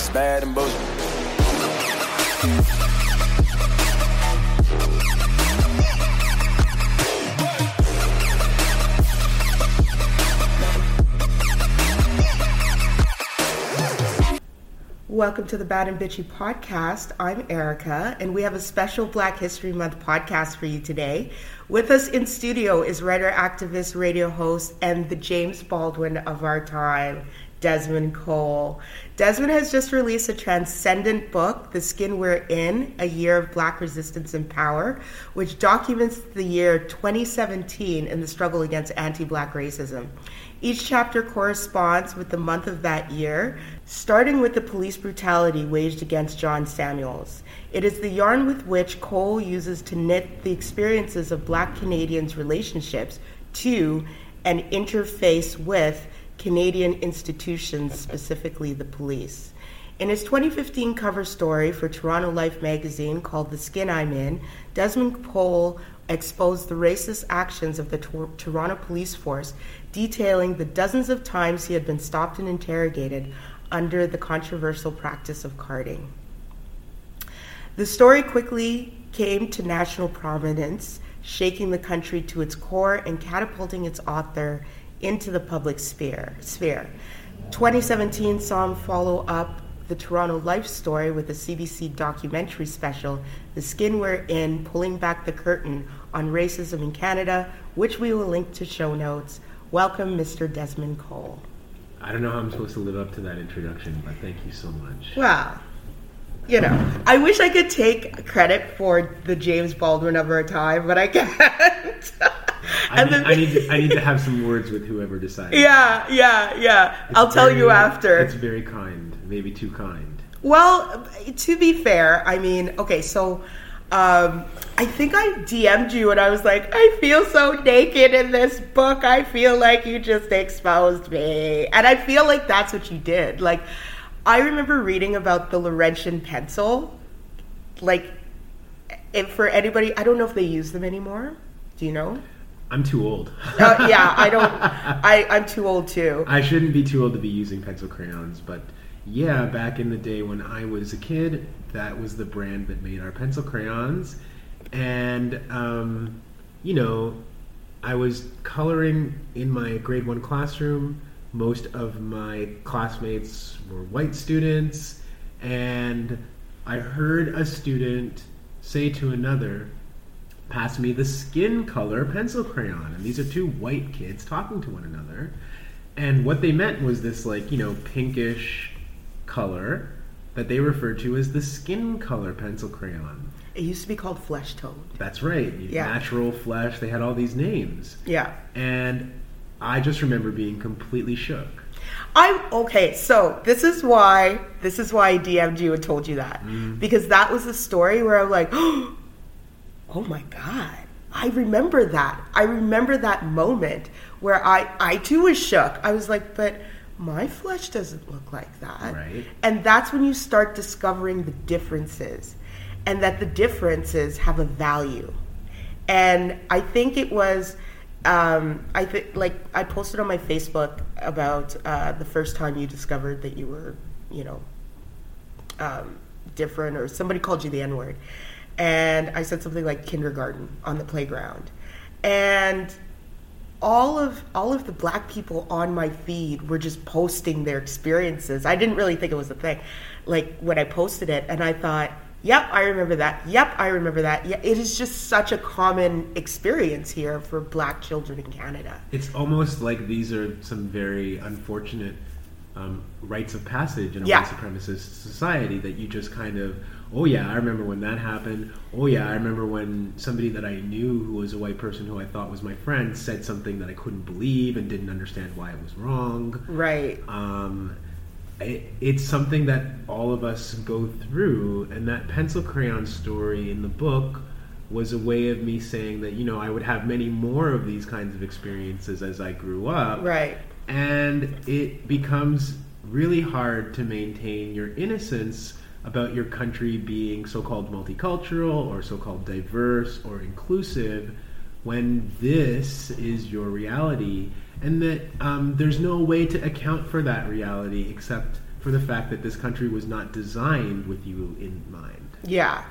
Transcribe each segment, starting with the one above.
It's bad and bullshit. Welcome to the Bad and Bitchy podcast. I'm Erica, and we have a special Black History Month podcast for you today. With us in studio is writer, activist, radio host, and the James Baldwin of our time, Desmond Cole. Desmond has just released a transcendent book, The Skin We're In A Year of Black Resistance and Power, which documents the year 2017 in the struggle against anti black racism. Each chapter corresponds with the month of that year, starting with the police brutality waged against John Samuels. It is the yarn with which Cole uses to knit the experiences of black Canadians' relationships to and interface with Canadian institutions, specifically the police. In his 2015 cover story for Toronto Life magazine called The Skin I'm In, Desmond Cole exposed the racist actions of the Tor- Toronto police force, detailing the dozens of times he had been stopped and interrogated under the controversial practice of carding. The story quickly came to national prominence, shaking the country to its core and catapulting its author into the public sphere. sphere. 2017 saw him follow up the Toronto Life story with a CBC documentary special, The Skin We're In Pulling Back the Curtain on Racism in Canada, which we will link to show notes. Welcome, Mr. Desmond Cole. I don't know how I'm supposed to live up to that introduction, but thank you so much. Well, you know, I wish I could take credit for the James Baldwin of our time, but I can't. I need, I, need to, I need to have some words with whoever decides. Yeah, yeah, yeah. It's I'll tell you after. It's very kind, maybe too kind. Well, to be fair, I mean, okay, so um, I think I DM'd you and I was like, I feel so naked in this book. I feel like you just exposed me. And I feel like that's what you did. Like, I remember reading about the Laurentien pencil. Like, if for anybody, I don't know if they use them anymore. Do you know? I'm too old. Uh, yeah, I don't. I, I'm too old too. I shouldn't be too old to be using pencil crayons, but yeah, back in the day when I was a kid, that was the brand that made our pencil crayons. And, um, you know, I was coloring in my grade one classroom. Most of my classmates were white students, and I heard a student say to another, pass me the skin color pencil crayon. And these are two white kids talking to one another. And what they meant was this, like, you know, pinkish color that they referred to as the skin color pencil crayon. It used to be called flesh tone. That's right. Yeah. Natural flesh. They had all these names. Yeah. And I just remember being completely shook. I'm okay. So this is why this is why I DM'd you and told you that mm-hmm. because that was a story where I'm like, oh my god, I remember that. I remember that moment where I I too was shook. I was like, but my flesh doesn't look like that. Right. And that's when you start discovering the differences, and that the differences have a value. And I think it was, um, I think like I posted on my Facebook about uh, the first time you discovered that you were, you know, um, different, or somebody called you the N word, and I said something like kindergarten on the playground, and all of all of the black people on my feed were just posting their experiences. I didn't really think it was a thing, like when I posted it, and I thought, "Yep, I remember that. Yep, I remember that." Yeah, it is just such a common experience here for black children in Canada. It's almost like these are some very unfortunate um, rites of passage in a Yeah. white supremacist society that you just kind of, oh yeah, I remember when that happened. Oh yeah, I remember when somebody that I knew who was a white person who I thought was my friend said something that I couldn't believe and didn't understand why it was wrong. Right. Um, it, it's something that all of us go through, and that pencil crayon story in the book was a way of me saying that you know I would have many more of these kinds of experiences as I grew up, Right. and it becomes really hard to maintain your innocence about your country being so-called multicultural or so-called diverse or inclusive when this is your reality and that um, there's no way to account for that reality except for the fact that this country was not designed with you in mind. Yeah.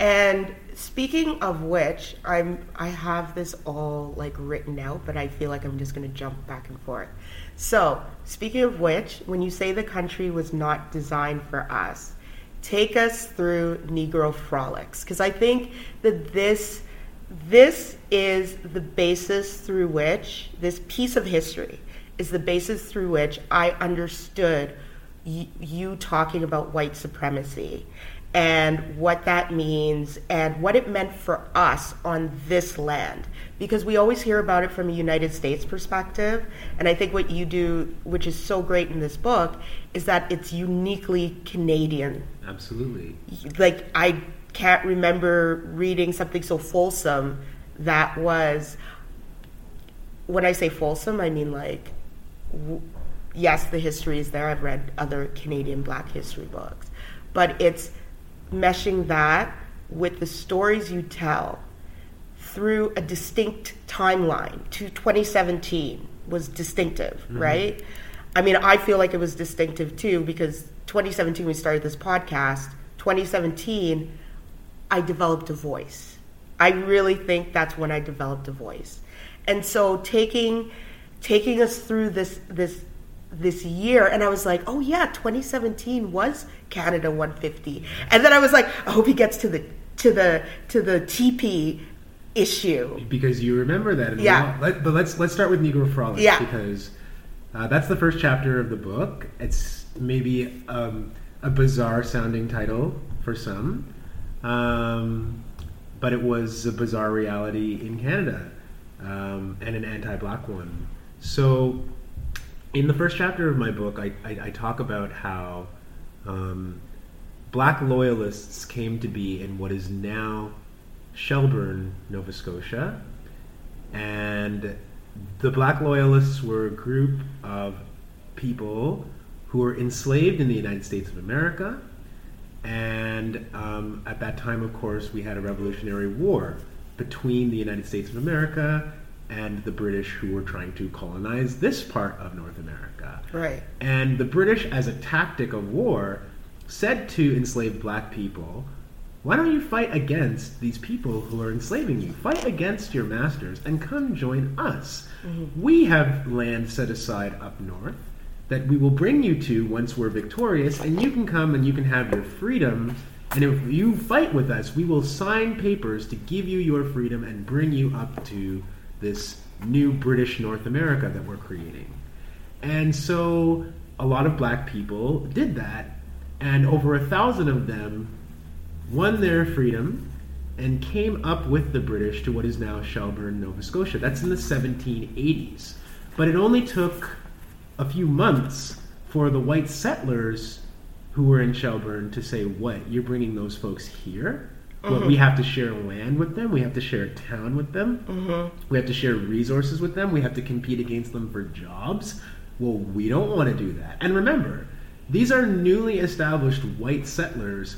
And speaking of which, I'm I have this all like written out, but I feel like I'm just going to jump back and forth. So, speaking of which, when you say the country was not designed for us, take us through Negro frolics because I think that this this is the basis through which this piece of history is the basis through which I understood y- you talking about white supremacy and what that means and what it meant for us on this land because we always hear about it from a United States perspective and I think what you do which is so great in this book is that it's uniquely Canadian Absolutely. like I can't remember reading something so fulsome that was when I say fulsome I mean like w- yes the history is there I've read other Canadian black history books but it's meshing that with the stories you tell through a distinct timeline to 2017 was distinctive, mm-hmm. right? I mean, I feel like it was distinctive too because 2017 we started this podcast. 2017, I developed a voice. I really think that's when I developed a voice. And so taking taking us through this this this year and I was like, "Oh yeah, 2017 was Canada 150." And then I was like, "I hope he gets to the to the to the TP issue." because you remember that. Yeah. let- but let's let's start with Negro Frolics Yeah. because uh, that's the first chapter of the book. It's maybe um, a bizarre sounding title for some, um, but it was a bizarre reality in Canada um, and an anti-black one. So, in the first chapter of my book, I, I, I talk about how um, black loyalists came to be in what is now Shelburne, Nova Scotia. And the black loyalists were a group of people who were enslaved in the United States of America. And um, at that time, of course, we had a Revolutionary War between the United States of America and the British who were trying to colonize this part of North America. Right. And the British, as a tactic of war, said to enslaved black people, why don't you fight against these people who are enslaving you? Fight against your masters and come join us. We have land set aside up north that we will bring you to once we're victorious, and you can come and you can have your freedom. And if you fight with us, we will sign papers to give you your freedom and bring you up to this new British North America that we're creating. And so a lot of black people did that, and over a thousand of them won their freedom and came up with the British to what is now Shelburne, Nova Scotia. That's in the 1780s. But it only took a few months for the white settlers who were in Shelburne to say, What? You're bringing those folks here? What, we mm-hmm. have to share land with them. We have to share a town with them. Mm-hmm. We have to share resources with them. We have to compete against them for jobs. Well, we don't want to do that. And remember, these are newly established white settlers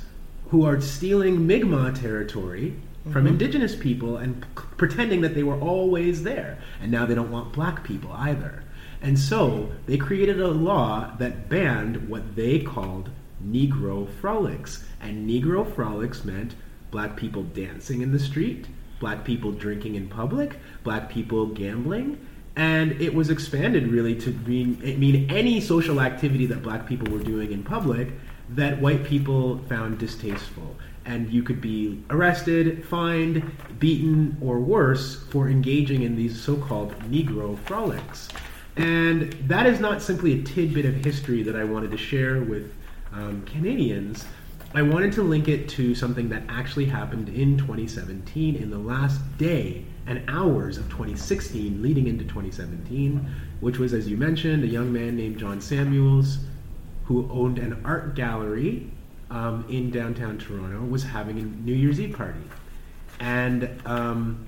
who are stealing Mi'kmaq territory from mm-hmm. indigenous people and p- pretending that they were always there. And now they don't want black people either. And so they created a law that banned what they called Negro frolics. And Negro frolics meant black people dancing in the street, black people drinking in public, black people gambling. And it was expanded really to mean, mean any social activity that black people were doing in public that white people found distasteful. And you could be arrested, fined, beaten, or worse for engaging in these so called Negro frolics. And that is not simply a tidbit of history that I wanted to share with um, Canadians. I wanted to link it to something that actually happened in 2017, in the last day and hours of 2016, leading into 2017, which was, as you mentioned, a young man named John Samuels who owned an art gallery um, in downtown Toronto, was having a New Year's Eve party. And um,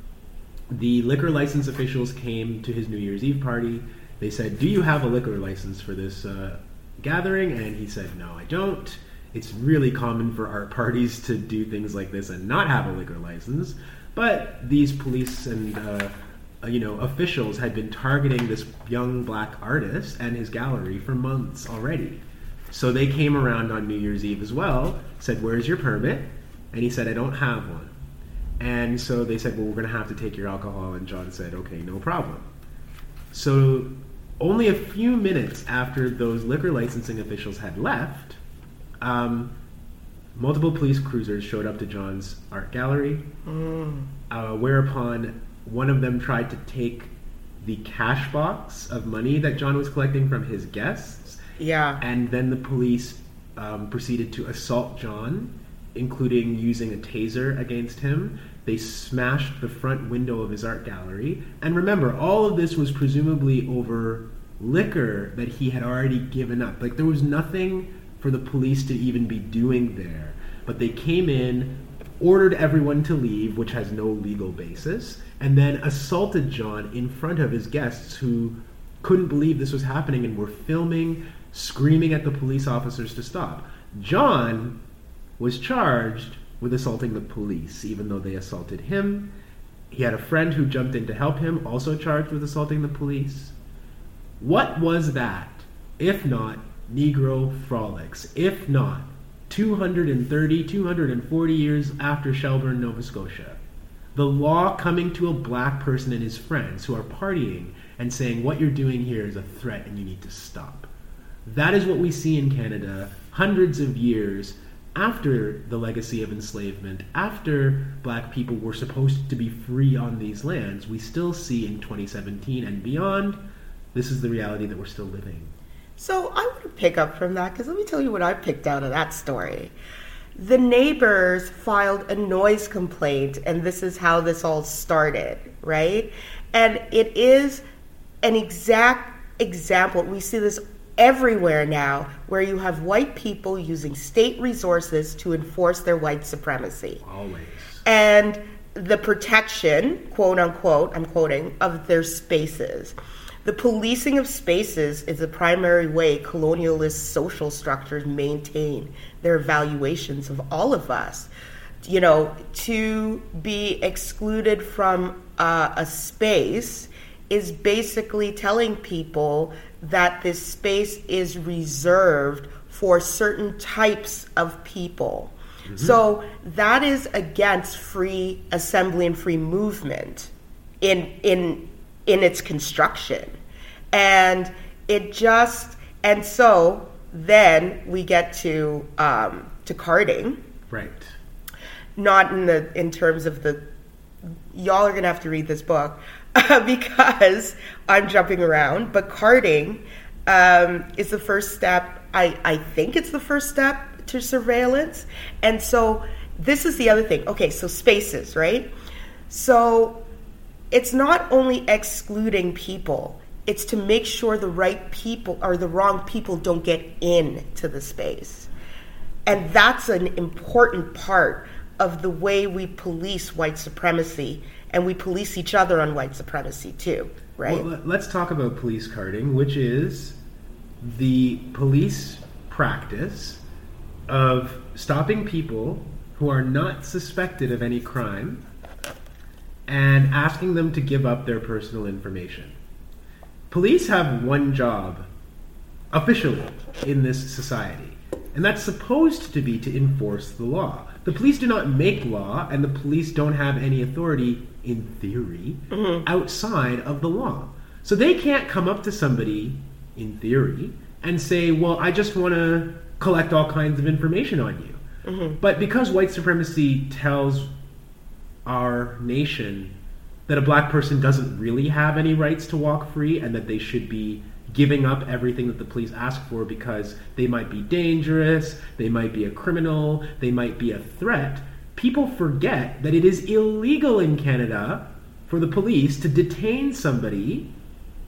the liquor license officials came to his New Year's Eve party. They said, Do you have a liquor license for this uh, gathering? And he said, No, I don't. It's really common for art parties to do things like this and not have a liquor license. But these police and uh, you know officials had been targeting this young black artist and his gallery for months already. So they came around on New Year's Eve as well, said, Where's your permit? And he said, I don't have one. And so they said, Well, we're going to have to take your alcohol. And John said, Okay, no problem. So only a few minutes after those liquor licensing officials had left, um, multiple police cruisers showed up to John's art gallery, Mm. uh, whereupon one of them tried to take the cash box of money that John was collecting from his guests, Yeah. and then the police um, proceeded to assault John, including using a taser against him. They smashed the front window of his art gallery. And remember, all of this was presumably over liquor that he had already given up. Like, there was nothing for the police to even be doing there. But they came in, ordered everyone to leave, which has no legal basis, and then assaulted John in front of his guests who couldn't believe this was happening and were filming, screaming at the police officers to stop. John was charged with assaulting the police, even though they assaulted him. He had a friend who jumped in to help him, also charged with assaulting the police. What was that, if not Negro frolics, if not 230, 240 years after Shelburne, Nova Scotia? The law coming to a black person and his friends who are partying and saying, What you're doing here is a threat and you need to stop. That is what we see in Canada hundreds of years after the legacy of enslavement, after black people were supposed to be free on these lands. We still see in 2017 and beyond, this is the reality that we're still living. So I want to pick up from that because let me tell you what I picked out of that story. The neighbors filed a noise complaint, and this is how this all started, right? And it is an exact example. We see this everywhere now where you have white people using state resources to enforce their white supremacy Always. and the protection, quote unquote, I'm quoting, of their spaces. The policing of spaces is the primary way colonialist social structures maintain their evaluations of all of us. You know, to be excluded from uh, a space is basically telling people that this space is reserved for certain types of people. So that is against free assembly and free movement in in in its construction. And it just and so then we get to um, to carding, Right. not in the in terms of the y'all are gonna have to read this book because I'm jumping around. But carding um, is the first step. I I think it's the first step to surveillance, and so this is the other thing. Okay, so spaces, right? So it's not only excluding people it's to make sure the right people or the wrong people don't get into the space. And that's an important part of the way we police white supremacy and we police each other on white supremacy too right? Well, let- let's talk about police carding, which is the police practice of stopping people who are not suspected of any crime and asking them to give up their personal information. Police have one job officially in this society, and that's supposed to be to enforce the law. The police do not make law, and the police don't have any authority, in theory, mm-hmm. outside of the law. So they can't come up to somebody, in theory, and say, Well, I just want to collect all kinds of information on you. Mm-hmm. But because white supremacy tells our nation that a black person doesn't really have any rights to walk free and that they should be giving up everything that the police ask for because they might be dangerous, they might be a criminal, they might be a threat, people forget that it is illegal in Canada for the police to detain somebody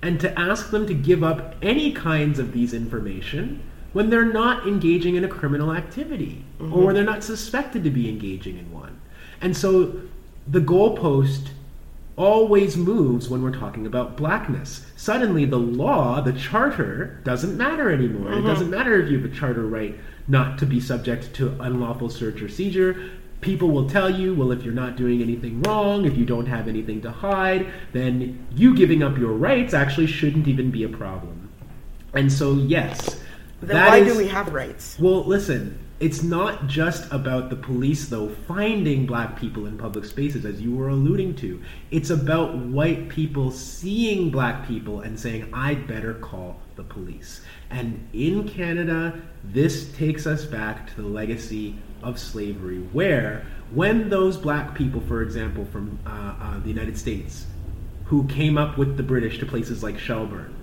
and to ask them to give up any kinds of these information when they're not engaging in a criminal activity or when they're not suspected to be engaging in one. And so the goalpost always moves when we're talking about blackness. Suddenly, the law, the charter, doesn't matter anymore. It mm-hmm. doesn't matter if you have a charter right not to be subject to unlawful search or seizure. People will tell you, well, if you're not doing anything wrong, if you don't have anything to hide, then you giving up your rights actually shouldn't even be a problem. And so, yes, Then That why is- do we have rights? Well, listen, it's not just about the police, though, finding black people in public spaces, as you were alluding to. It's about white people seeing black people and saying, I'd better call the police. And in Canada, this takes us back to the legacy of slavery, where when those black people, for example, from uh, uh, the United States, who came up with the British to places like Shelburne,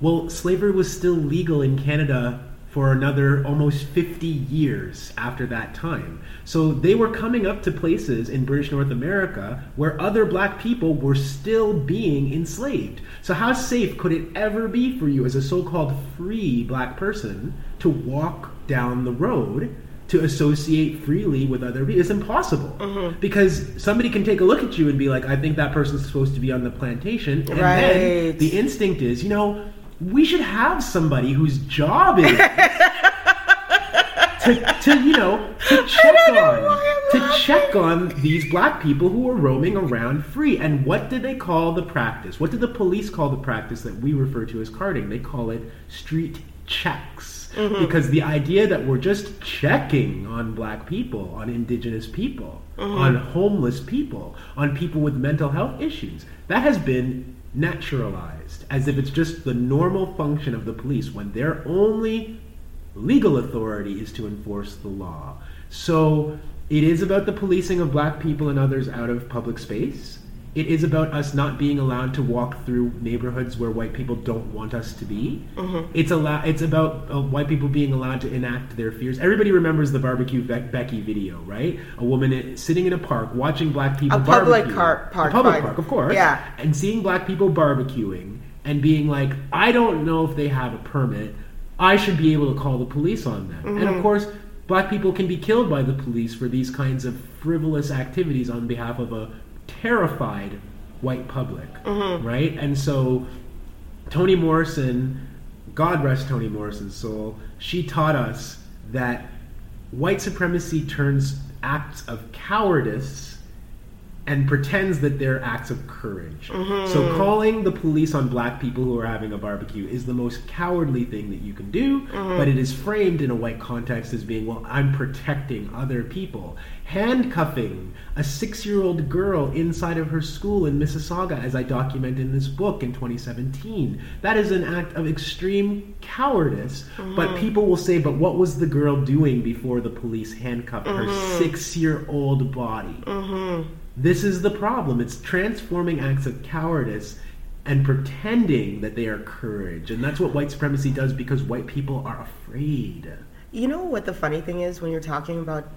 well, slavery was still legal in Canada for another almost 50 years after that time. So they were coming up to places in British North America where other black people were still being enslaved. So, how safe could it ever be for you as a so called free black person to walk down the road? To associate freely with other people, it's impossible mm-hmm. because somebody can take a look at you and be like, "I think that person's supposed to be on the plantation," and then the instinct is, you know, we should have somebody whose job is to, to you know to check on to laughing. check on these black people who are roaming around free. And what did they call the practice? What did the police call the practice that we refer to as carding? They call it street checks. Mm-hmm. Because the idea that we're just checking on black people, on indigenous people, Mm-hmm. on homeless people, on people with mental health issues, that has been naturalized as if it's just the normal function of the police when their only legal authority is to enforce the law. So it is about the policing of black people and others out of public space. It is about us not being allowed to walk through neighborhoods where white people don't want us to be. It's allow- It's about uh, white people being allowed to enact their fears. Everybody remembers the barbecue Be- Becky video, right? A woman sitting in a park watching black people A public barbecue. car- park, a public fine. park, of course. Yeah. And seeing black people barbecuing and being like, I don't know if they have a permit. I should be able to call the police on them. And Mm-hmm. of course, black people can be killed by the police for these kinds of frivolous activities on behalf of a terrified white public, Mm-hmm. right? And so, Toni Morrison, God rest Toni Morrison's soul, she taught us that white supremacy turns acts of cowardice and pretends that they're acts of courage. Mm-hmm. So calling the police on black people who are having a barbecue is the most cowardly thing that you can do, mm-hmm. but it is framed in a white context as being, well, I'm protecting other people. Handcuffing a 6-year-old girl inside of her school in Mississauga as I document in this book in 2017. That is an act of extreme cowardice, but mm-hmm. people will say, but what was the girl doing before the police handcuffed her 6-year-old body? This is the problem. It's transforming acts of cowardice and pretending that they are courage. And that's what white supremacy does because white people are afraid. You know what the funny thing is when you're talking about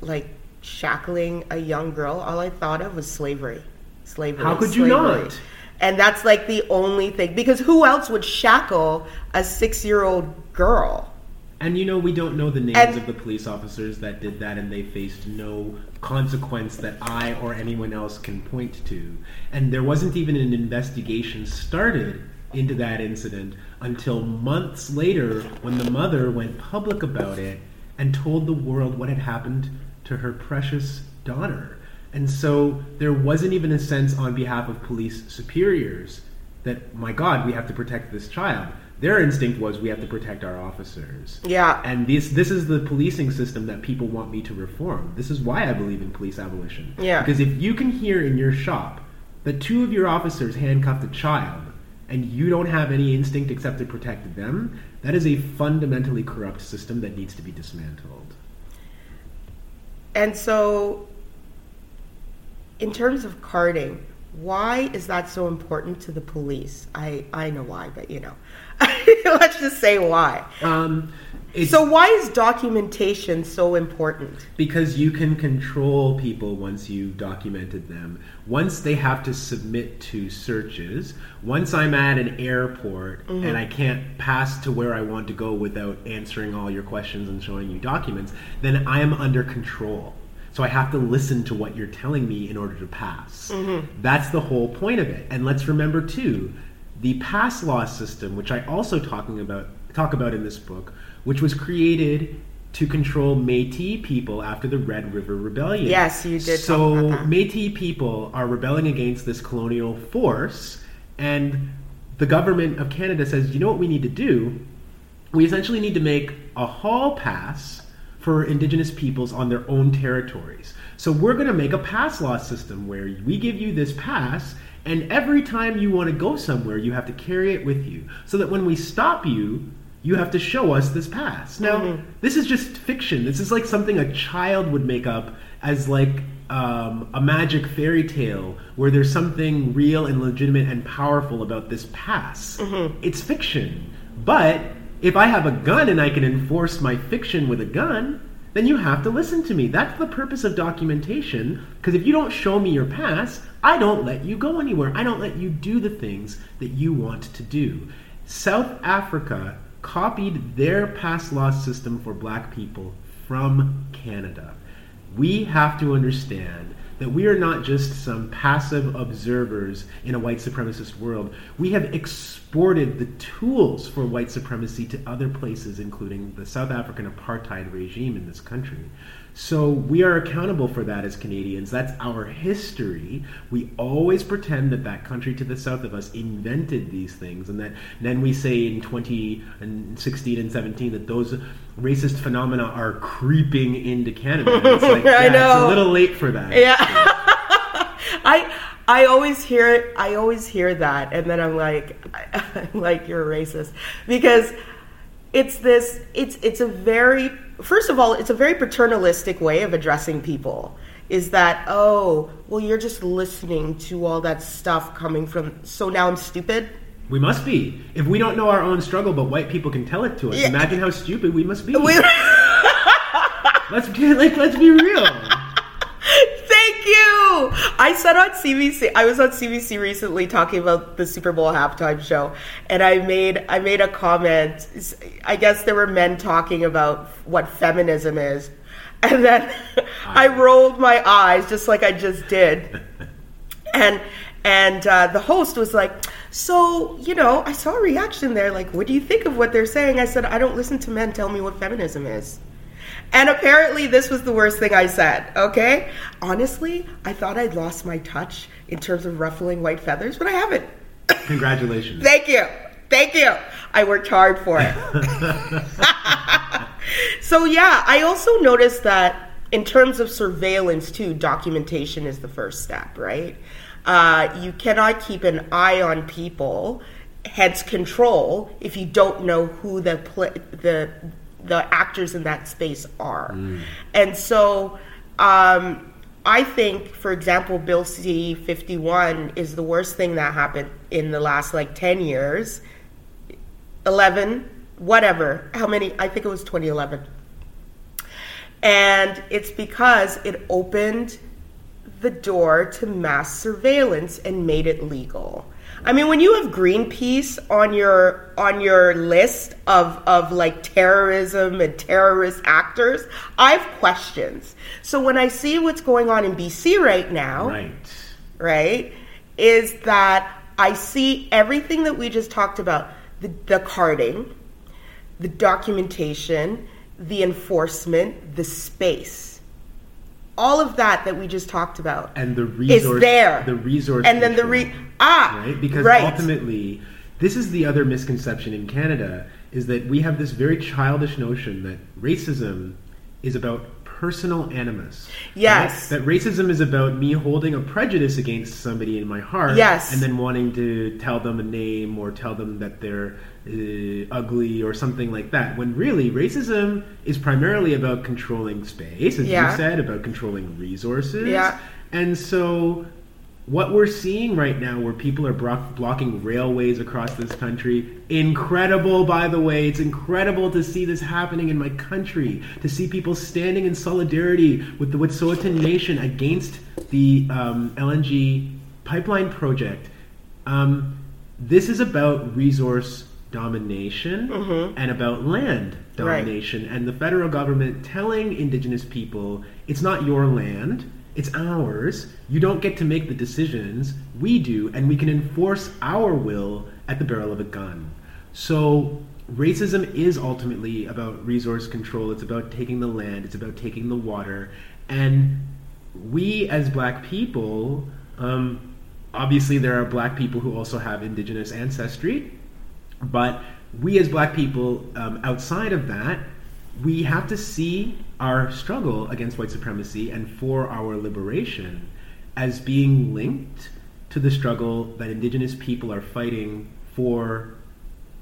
like shackling a young girl, all I thought of was slavery. Slavery. How could you not? And that's like the only thing because who else would shackle a six year old girl? And you know, we don't know the names And- of the police officers that did that, and they faced no consequence that I or anyone else can point to. And there wasn't even an investigation started into that incident until months later when the mother went public about it and told the world what had happened to her precious daughter. And so there wasn't even a sense on behalf of police superiors that, my God, we have to protect this child. Their instinct was we have to protect our officers. Yeah. And this this is the policing system that people want me to reform. This is why I believe in police abolition. Yeah. Because if you can hear in your shop that two of your officers handcuffed a child and you don't have any instinct except to protect them, that is a fundamentally corrupt system that needs to be dismantled. And so, in terms of carding, why is that so important to the police? I, I know why, but you know, let's just say why. Um, So, why is documentation so important? because you can control people once you've documented them. Once they have to submit to searches, once I'm at an airport and I can't pass to where I want to go without answering all your questions and showing you documents, then I am under control. So I have to listen to what you're telling me in order to pass. That's the whole point of it. And let's remember too, the pass law system, which I also talking about talk about in this book, which was created to control Métis people after the Red River Rebellion. Yes, you did talk So about that. Métis people are rebelling against this colonial force, and the government of Canada says, you know what we need to do? we essentially need to make a hall pass for indigenous peoples on their own territories. So we're going to make a pass law system where we give you this pass and every time you want to go somewhere, you have to carry it with you. So that when we stop you, you have to show us this pass. Now, mm-hmm. this is just fiction. This is like something a child would make up as like um, a magic fairy tale where there's something real and legitimate and powerful about this pass. Mm-hmm. It's fiction. But if I have a gun and I can enforce my fiction with a gun, then you have to listen to me. That's the purpose of documentation. Because if you don't show me your past, I don't let you go anywhere. I don't let you do the things that you want to do. South Africa copied their pass law system for black people from Canada. We have to understand that we are not just some passive observers in a white supremacist world. We have exported the tools for white supremacy to other places, including the South African apartheid regime in this country. So we are accountable for that as Canadians. That's our history. We always pretend that that country to the south of us invented these things, and that then we say in 2016 and 17 that those racist phenomena are creeping into Canada. It's like, yeah, I know. It's a little late for that. Yeah. I I always hear it. I always hear that, and then I'm like, I'm like you're a racist because it's this it's it's a very first of all it's a very paternalistic way of addressing people is that oh well you're just listening to all that stuff coming from so now i'm stupid. We must be. If we don't know our own struggle but white people can tell it to us yeah. imagine how stupid we must be. We- let's be like let's be real I said on CBC, I was on CBC recently talking about the Super Bowl halftime show, and I made I made a comment. I guess there were men talking about what feminism is, and then I rolled my eyes just like I just did, and and uh, the host was like. So, you know, I saw a reaction there. Like, what do you think of what they're saying? I said, I don't listen to men tell me what feminism is. And apparently, this was the worst thing I said, okay? Honestly, I thought I'd lost my touch in terms of ruffling white feathers, but I haven't. Congratulations. Thank you. Thank you. I worked hard for it. so, yeah, I also noticed that in terms of surveillance, too, documentation is the first step, right? Uh, you cannot keep an eye on people, hence control, if you don't know who the pl- the the actors in that space are. Mm. And so um, I think, for example, Bill C 51 is the worst thing that happened in the last like 10 years, 11, whatever, how many, I think it was 2011. And it's because it opened the door to mass surveillance and made it legal. I mean, when you have Greenpeace on your on your list of of like terrorism and terrorist actors, I have questions. So when I see what's going on in BC right now, right, right, is that I see everything that we just talked about: the, the carding, the documentation, the enforcement, the space all of that that we just talked about and the resource is there the resource and then the re ah right because right. ultimately this is the other misconception in canada is that we have this very childish notion that racism is about personal animus. Yes. Right? That racism is about me holding a prejudice against somebody in my heart. Yes. And then wanting to tell them a name or tell them that they're uh, ugly or something like that. When really, racism is primarily about controlling space, as yeah. you said, about controlling resources. Yeah. And so what we're seeing right now, where people are bro- blocking railways across this country, incredible, by the way. It's incredible to see this happening in my country, to see people standing in solidarity with the Wet'suwet'en Nation against the um, LNG pipeline project. Um, this is about resource domination mm-hmm. and about land domination, right. and the federal government telling Indigenous people it's not your land it's ours. You don't get to make the decisions. We do, and we can enforce our will at the barrel of a gun. So, racism is ultimately about resource control. It's about taking the land, it's about taking the water. And we, as black people, um, obviously, there are black people who also have indigenous ancestry, but we as black people, um, outside of that, we have to see our struggle against white supremacy and for our liberation as being linked to the struggle that indigenous people are fighting for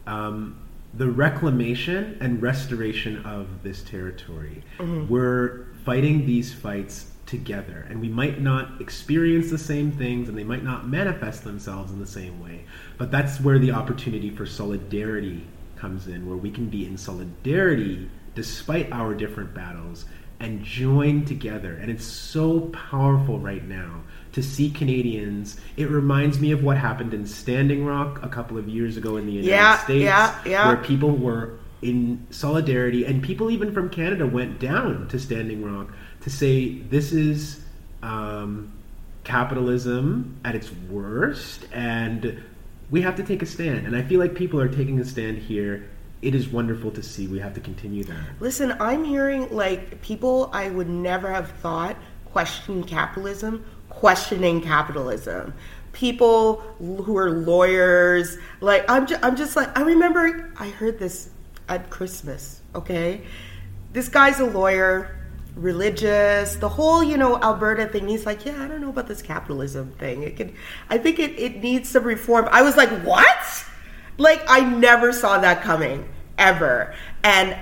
um, the reclamation and restoration of this territory. Mm-hmm. We're fighting these fights together, and we might not experience the same things and they might not manifest themselves in the same way, but that's where the opportunity for solidarity comes in, where we can be in solidarity despite our different battles and join together. And it's so powerful right now to see Canadians. It reminds me of what happened in Standing Rock a couple of years ago in the United yeah, States, yeah, yeah. where people were in solidarity, and people even from Canada went down to Standing Rock to say this is um, capitalism at its worst, and we have to take a stand. And I feel like people are taking a stand here it is wonderful to see. We have to continue that. Listen, I'm hearing like people I would never have thought question capitalism, questioning capitalism. People who are lawyers, like I'm, ju- I'm just like I remember I heard this at Christmas. Okay, this guy's a lawyer, religious, the whole you know Alberta thing. He's like, yeah, I don't know about this capitalism thing. It could, I think it, it needs some reform. I was like, what? Like I never saw that coming ever. And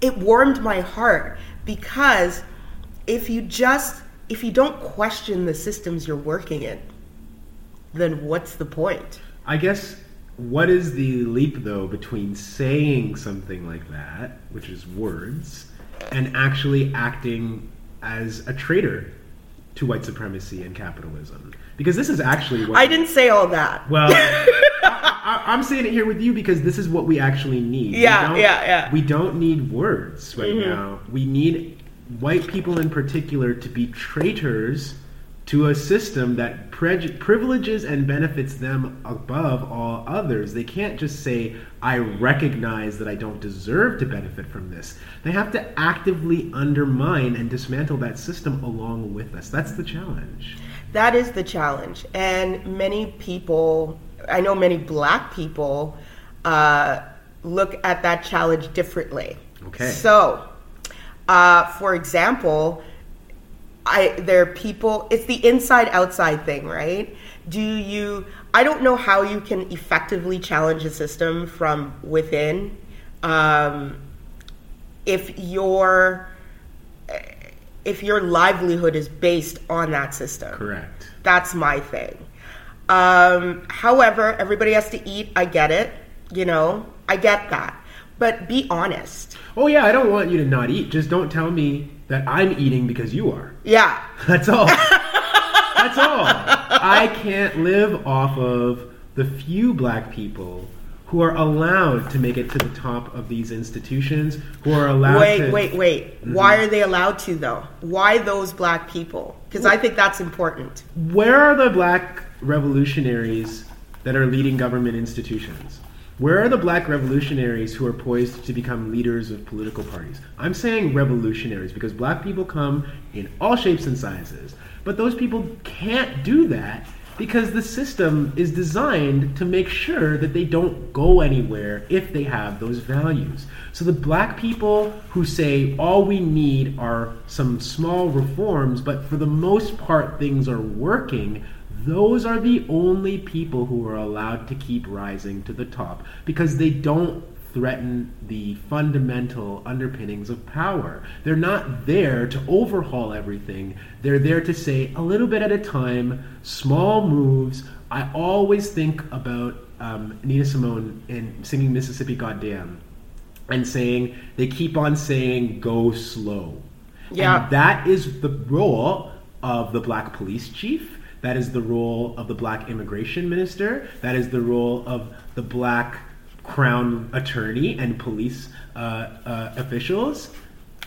it warmed my heart because if you just if you don't question the systems you're working in, then what's the point? I guess what is the leap though between saying something like that, which is words, and actually acting as a traitor to white supremacy and capitalism? Because this is actually what I didn't say all that. Well, I, am saying it here with you because this is what we actually need. Yeah, yeah, yeah. We don't need words right mm-hmm. now. We need white people in particular to be traitors to a system that pre- privileges and benefits them above all others. They can't just say, I recognize that I don't deserve to benefit from this. They have to actively undermine and dismantle that system along with us. That's the challenge. That is the challenge. And many people I know many black people uh, look at that challenge differently. Okay. So, uh, for example, I there are people. It's the inside outside thing, right? Do you? I don't know how you can effectively challenge a system from within. Um, if your if your livelihood is based on that system. Correct. That's my thing. Um, however, everybody has to eat. I get it. You know, I get that. But be honest. Oh, yeah, I don't want you to not eat. Just don't tell me that I'm eating because you are. Yeah. That's all. That's all. I can't live off of the few black people who are allowed to make it to the top of these institutions, who are allowed wait, to. Wait, wait, wait. Mm-hmm. Why are they allowed to, though? Why those black people? Because I think that's important. Where are the black revolutionaries that are leading government institutions? Where are the black revolutionaries who are poised to become leaders of political parties? I'm saying revolutionaries because black people come in all shapes and sizes. But those people can't do that because the system is designed to make sure that they don't go anywhere if they have those values. So the black people who say all we need are some small reforms, but for the most part things are working, those are the only people who are allowed to keep rising to the top because they don't threaten the fundamental underpinnings of power. They're not there to overhaul everything. They're there to say a little bit at a time, small moves. I always think about um, Nina Simone in singing Mississippi Goddam and saying, they keep on saying, go slow. Yeah. And that is the role of the black police chief that is the role of the black immigration minister. That is the role of the black crown attorney and police uh, uh, officials.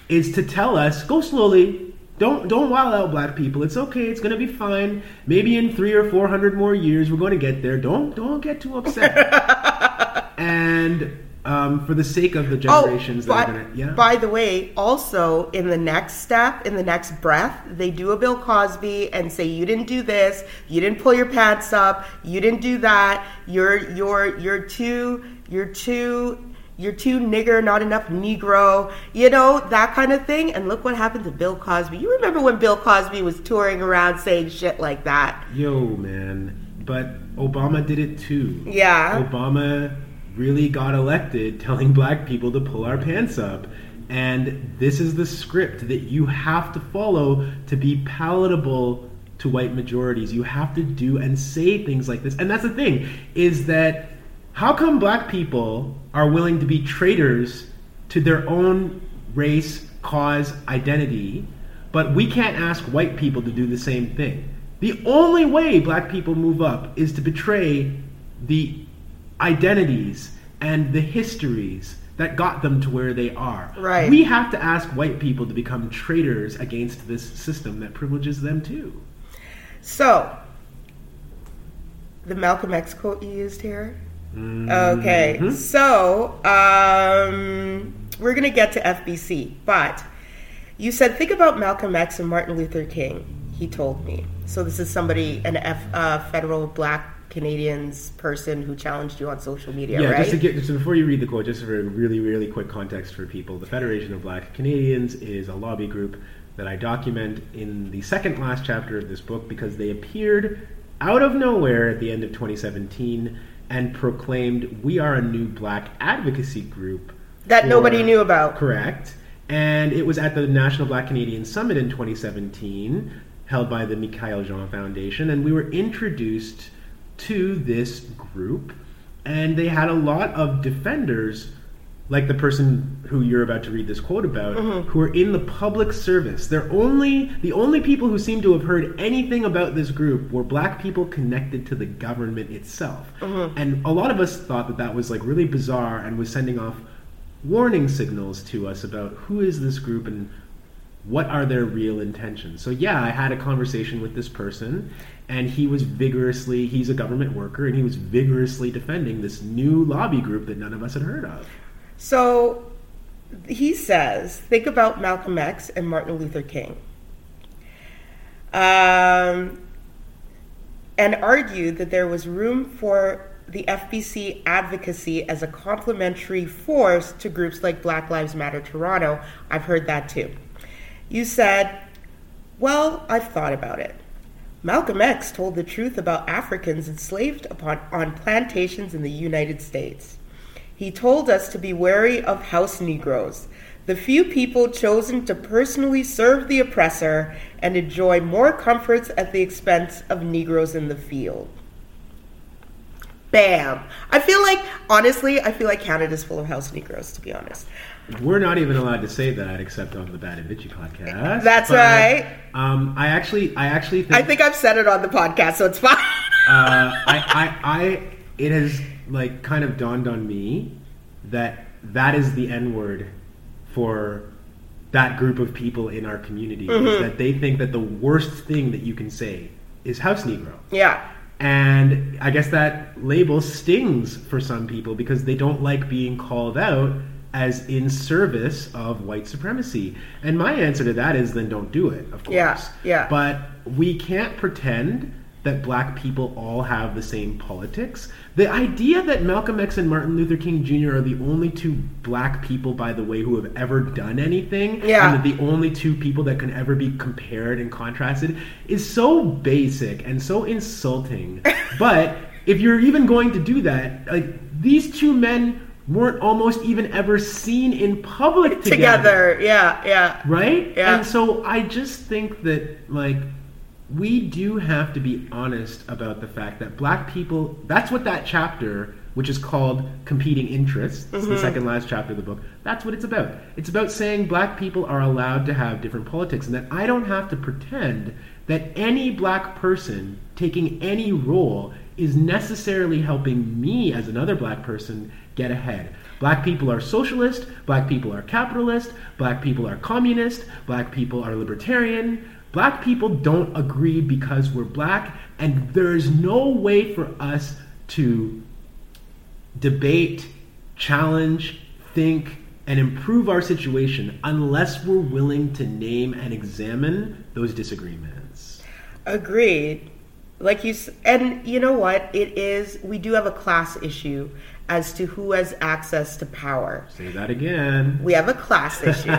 Is to tell us go slowly. Don't don't wild out black people. It's okay. It's gonna be fine. Maybe in three or four hundred more years we're going to get there. Don't don't get too upset. and um, for the sake of the oh, generations oh, that are gonna yeah. By the way, also in the next step, in the next breath, they do a Bill Cosby and say you didn't do this, you didn't pull your pants up, you didn't do that, you're you're you're too you're too you're too nigger, not enough Negro, you know, that kind of thing. And look what happened to Bill Cosby. You remember when Bill Cosby was touring around saying shit like that? Yo, man. But Obama did it too. Yeah. Obama really got elected telling black people to pull our pants up. And this is the script that you have to follow to be palatable to white majorities. You have to do and say things like this. And that's the thing is that how come black people are willing to be traitors to their own race, cause, identity, but we can't ask white people to do the same thing? The only way black people move up is to betray the identities and the histories that got them to where they are. Right. We have to ask white people to become traitors against this system that privileges them too. So, the Malcolm X quote you used here. Mm-hmm. Okay, so um, we're gonna get to FBC, but you said think about Malcolm X and Martin Luther King. He told me. So this is somebody, an F, uh, federal black Canadians person who challenged you on social media, Yeah, right? just to get just before you read the quote, just for a really, really quick context for people, the Federation of Black Canadians is a lobby group that I document in the second last chapter of this book because they appeared out of nowhere at the end of 2017 and proclaimed we are a new black advocacy group that for- nobody knew about. Correct. And it was at the National Black Canadian Summit in 2017, held by the Michaëlle Jean Foundation, and we were introduced to this group, and they had a lot of defenders, like the person who you're about to read this quote about, mm-hmm. who are in the public service. They're only the only people who seem to have heard anything about this group were black people connected to the government itself. Mm-hmm. And a lot of us thought that that was like really bizarre and was sending off warning signals to us about who is this group and what are their real intentions. So yeah, I had a conversation with this person and he was vigorously he's a government worker and he was vigorously defending this new lobby group that none of us had heard of. So he says, think about Malcolm X and Martin Luther King. Um, and argued that there was room for the FBC advocacy as a complementary force to groups like Black Lives Matter Toronto. I've heard that too. You said, Well, I've thought about it. Malcolm X told the truth about Africans enslaved upon, on plantations in the United States. He told us to be wary of house Negroes, the few people chosen to personally serve the oppressor and enjoy more comforts at the expense of Negroes in the field. Bam. I feel like, honestly, I feel like Canada's full of house Negroes, to be honest. We're not even allowed to say that except on the Bad and Bitchy podcast. That's But, right. Um, I actually, I actually think I think I've said it on the podcast, so it's fine. uh, I, I, I, it has like kind of dawned on me that that is the N word for that group of people in our community. Is that they think that the worst thing that you can say is house Negro. yeah. And I guess that label stings for some people because they don't like being called out as in service of white supremacy. And my answer to that is then don't do it, of course. Yeah, yeah. But we can't pretend that black people all have the same politics. The idea that Malcolm X and Martin Luther King Jr. are the only two black people, by the way, who have ever done anything, Yeah. and that the only two people that can ever be compared and contrasted is so basic and so insulting. but if you're even going to do that, like these two men weren't almost even ever seen in public together Together. Yeah, yeah. right? Yeah. And so I just think that like we do have to be honest about the fact that black people that's what that chapter which is called competing interests it's Mm-hmm. the second last chapter of the book that's what it's about it's about saying black people are allowed to have different politics and that i don't have to pretend that any black person taking any role is necessarily helping me as another black person get ahead Black people are socialist, black people are capitalist, black people are communist, black people are libertarian. Black people don't agree because we're black, and there is no way for us to debate, challenge, think, and improve our situation unless we're willing to name and examine those disagreements. Agreed. Like you and you know what? It is we do have a class issue as to who has access to power. Say that again. We have a class issue.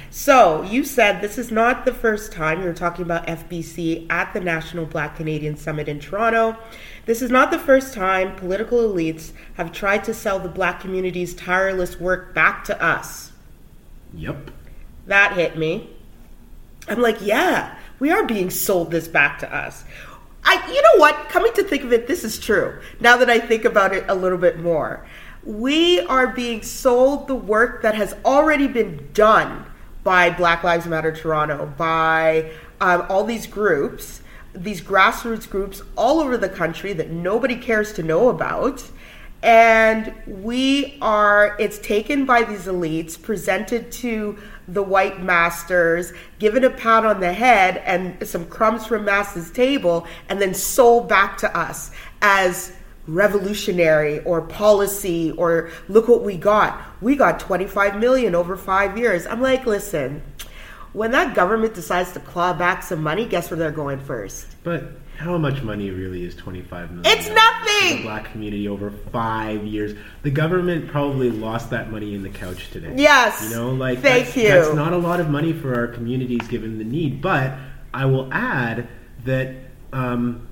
so, you said this is not the first time you're talking about FBC at the National Black Canadian Summit in Toronto. This is not the first time political elites have tried to sell the black community's tireless work back to us. Yep. That hit me. I'm like, yeah, we are being sold this back to us. I, you know what? Coming to think of it, this is true. Now that I think about it a little bit more, we are being sold the work that has already been done by Black Lives Matter Toronto, by um, all these groups, these grassroots groups all over the country that nobody cares to know about. And we are, it's taken by these elites, presented to the white masters, given a pat on the head and some crumbs from master's table, and then sold back to us as revolutionary or policy or look what we got. We got 25 million over five years. I'm like, listen, when that government decides to claw back some money, guess where they're going first? But how much money really is 25 million? It's nothing! The black community over five years. The government probably lost that money in the couch today. Yes. You know, like, thank that's, you. That's not a lot of money for our communities given the need. But I will add that um,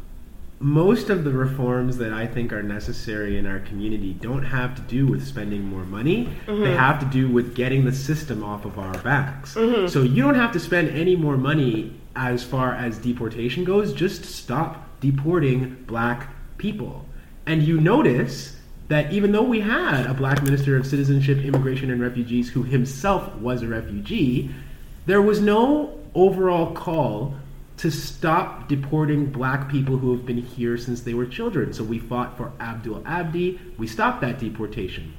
most of the reforms that I think are necessary in our community don't have to do with spending more money. Mm-hmm. They have to do with getting the system off of our backs. Mm-hmm. So you don't have to spend any more money as far as deportation goes. Just stop deporting black people. And you notice that even though we had a black minister of citizenship, immigration, and refugees who himself was a refugee, there was no overall call to stop deporting black people who have been here since they were children. So we fought for Abdul Abdi. We stopped that deportation.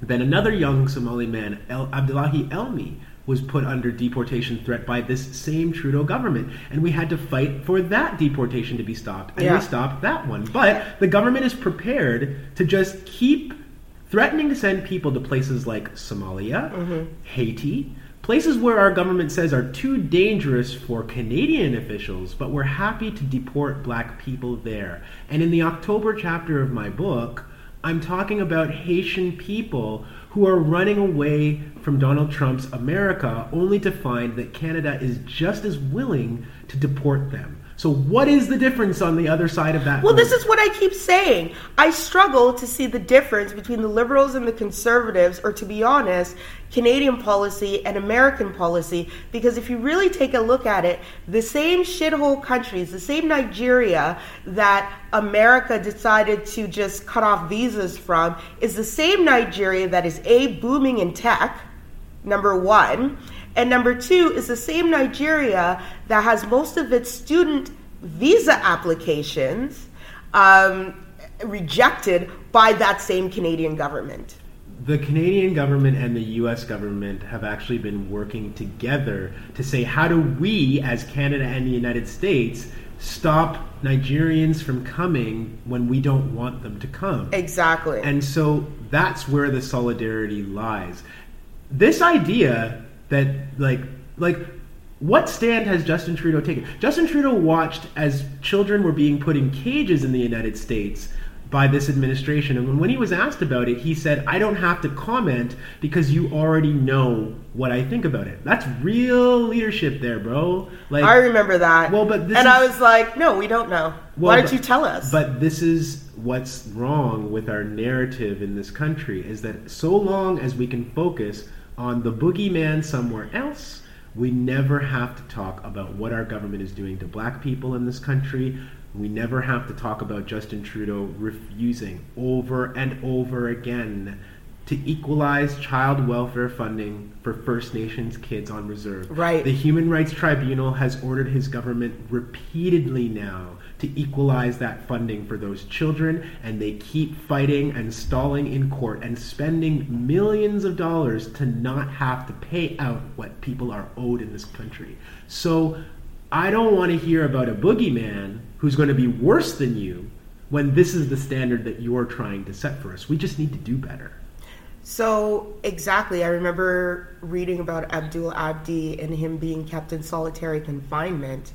Then another young Somali man, El Abdullahi Elmi, was put under deportation threat by this same Trudeau government. And we had to fight for that deportation to be stopped. And Yeah. we stopped that one. But the government is prepared to just keep threatening to send people to places like Somalia, mm-hmm. Haiti, places where our government says are too dangerous for Canadian officials, but we're happy to deport black people there. And in the October chapter of my book, I'm talking about Haitian people who are running away from Donald Trump's America only to find that Canada is just as willing to deport them. So, what is the difference on the other side of that? Well, this is what I keep saying. I struggle to see the difference between the liberals and the conservatives, or to be honest, Canadian policy and American policy. Because if you really take a look at it, the same shithole countries, the same Nigeria that America decided to just cut off visas from, is the same Nigeria that is A, booming in tech, number one. And number two is the same Nigeria that has most of its student visa applications um, rejected by that same Canadian government. the Canadian government and the US government have actually been working together to say how do we, as Canada and the United States, stop Nigerians from coming when we don't want them to come? Exactly. And so that's where the solidarity lies. This idea that like like what stand has Justin Trudeau taken? Justin Trudeau watched as children were being put in cages in the United States by this administration. And when he was asked about it, he said, I don't have to comment because you already know what I think about it. That's real leadership there, bro. Like I remember that. Well, but this and I was like, no, we don't know. Well, Why don't but- you tell us? But this is what's wrong with our narrative in this country is that so long as we can focus on the boogeyman somewhere else, we never have to talk about what our government is doing to black people in this country. We never have to talk about Justin Trudeau refusing over and over again to equalize child welfare funding for First Nations kids on reserve. Right. The Human Rights Tribunal has ordered his government repeatedly now to equalize that funding for those children, and they keep fighting and stalling in court and spending millions of dollars to not have to pay out what people are owed in this country. So I don't want to hear about a boogeyman who's going to be worse than you when this is the standard that you're trying to set for us. We just need to do better. So exactly, I remember reading about Abdul Abdi and him being kept in solitary confinement,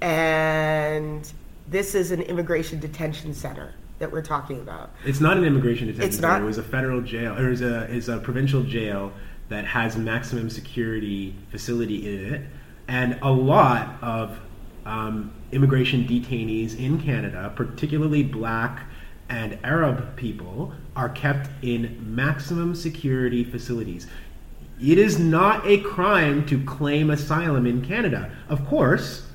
and this is an immigration detention center. that we're talking about. It's not an immigration detention It's not? center. It was a federal jail, or is a is a provincial jail that has maximum security facility in it, and a lot of um, immigration detainees in Canada, particularly Black and Arab people, are kept in maximum security facilities. It is not a crime to claim asylum in Canada. Of course,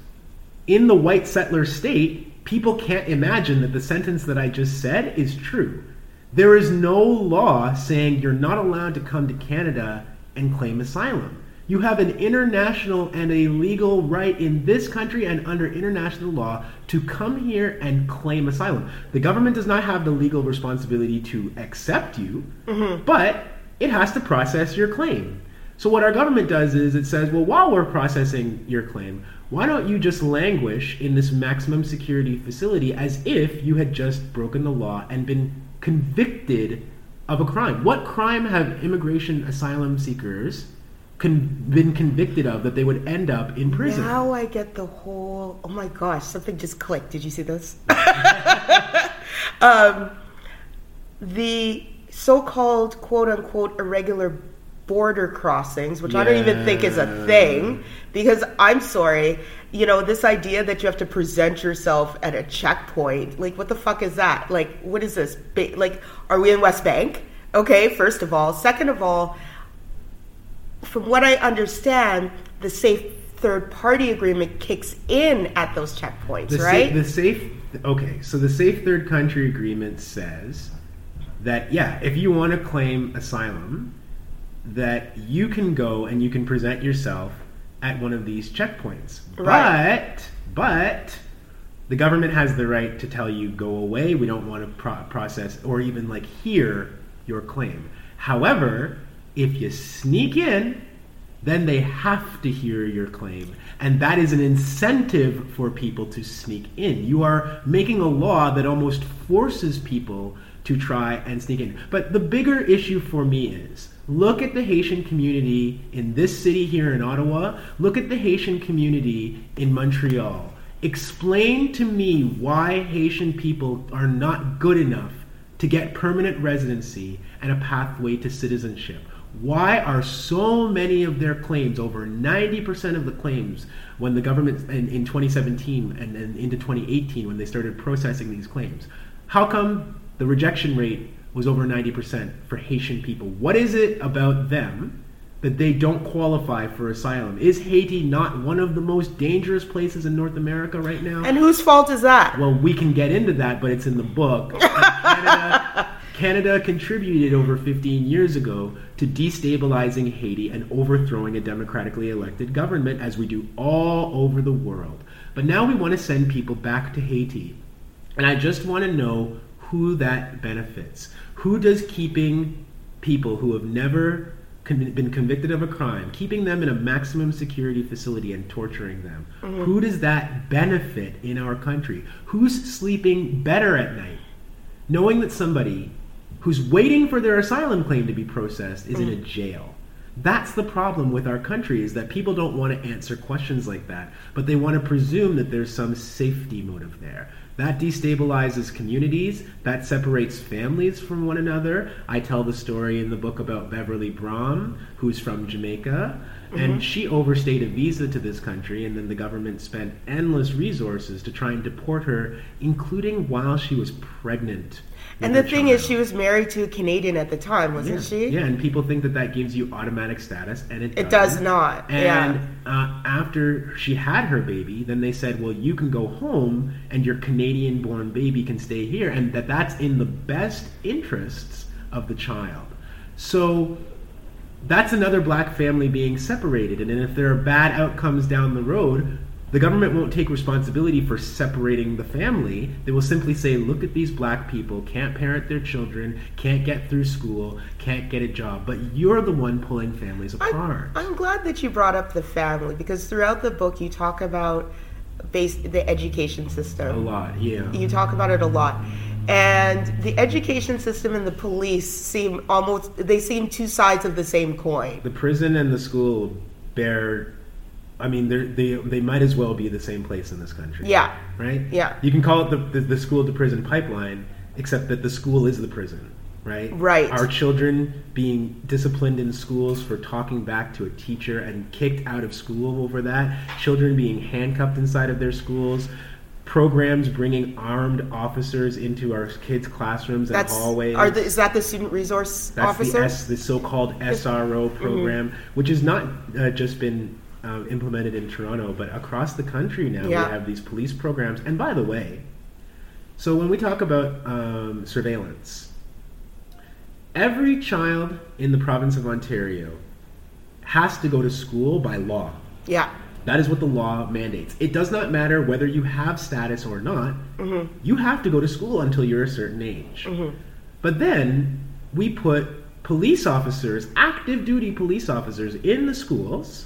in the white settler state, people can't imagine that the sentence that I just said is true. There is no law saying you're not allowed to come to Canada and claim asylum. You have an international and a legal right in this country and under international law to come here and claim asylum. The government does not have the legal responsibility to accept you, mm-hmm. but it has to process your claim. So what our government does is it says, well, while we're processing your claim, why don't you just languish in this maximum security facility as if you had just broken the law and been convicted of a crime? What crime have immigration asylum seekers con- been convicted of that they would end up in prison? Now I get the whole. Oh my gosh, something just clicked. Did you see this? um, the so-called "quote unquote" irregular border crossings, which I don't even think is a thing, because I'm sorry, you know, this idea that you have to present yourself at a checkpoint, like, what the fuck is that? Like, what is this? Ba- Like, are we in West Bank? Okay, first of all. Second of all, from what I understand, the safe third party agreement kicks in at those checkpoints, The right? the safe. Okay, so the safe third country agreement says that yeah, if you want to claim asylum, that you can go and you can present yourself at one of these checkpoints. Right. But but the government has the right to tell you go away. We don't want to pro- process or even like hear your claim. However, if you sneak in, then they have to hear your claim. And that is an incentive for people to sneak in. You are making a law that almost forces people to try and sneak in. But the bigger issue for me is look at the Haitian community in this city here in Ottawa, look at the Haitian community in Montreal. Explain to me why Haitian people are not good enough to get permanent residency and a pathway to citizenship. Why are so many of their claims, over 90% of the claims, when the government in, in 2017 and, and into 2018, when they started processing these claims, how come the rejection rate was over 90% for Haitian people? What is it about them that they don't qualify for asylum? Is Haiti not one of the most dangerous places in North America right now? and whose fault is that? Well, we can get into that, but it's in the book. Canada, Canada contributed over 15 years ago to destabilizing Haiti and overthrowing a democratically elected government, as we do all over the world. But now we want to send people back to Haiti. And I just want to know who that benefits. Who does keeping people who have never con- been convicted of a crime, keeping them in a maximum security facility and torturing them, mm-hmm. who does that benefit in our country? Who's sleeping better at night? Knowing that somebody who's waiting for their asylum claim to be processed is in a mm-hmm. jail. That's the problem with our country is that people don't want to answer questions like that, but they want to presume that there's some safety motive there. That destabilizes communities, that separates families from one another. I tell the story in the book about Beverly Braham, who's from Jamaica, and mm-hmm. she overstayed a visa to this country, and then the government spent endless resources to try and deport her, including while she was pregnant. And the thing is, she was married to a Canadian at the time, wasn't Yeah. she? Yeah, and people think that that gives you automatic status, and it It does doesn't. And yeah. uh, after she had her baby, then they said, "Well, you can go home, and your Canadian-born baby can stay here," and that that's in the best interests of the child. So that's another black family being separated, and if there are bad outcomes down the road. The government won't take responsibility for separating the family. They will simply say, look at these black people, can't parent their children, can't get through school, can't get a job, but you're the one pulling families apart. I'm glad that you brought up the family because throughout the book you talk about base the education system. A lot, yeah. You talk about it a lot. And the education system and the police seem almost they seem two sides of the same coin. The prison and the school bear. I mean, they're, they they might as well be the same place in this country. Yeah. Right. Yeah. You can call it the the, the school to prison pipeline, except that the school is the prison, right? Right. Our children being disciplined in schools for talking back to a teacher and kicked out of school over that, children being handcuffed inside of their schools. Programs bringing armed officers into our kids' classrooms and That's hallways. are the, is that the student resource That's officer? the S, the so-called SRO program, which has not uh, just been uh, implemented in Toronto, but across the country now Yeah. we have these police programs. And by the way, so when we talk about um, surveillance, every child in the province of Ontario has to go to school by law. yeah. That is what the law mandates. It does not matter whether you have status or not. Mm-hmm. You have to go to school until you're a certain age. But then we put police officers, active duty police officers, in the schools,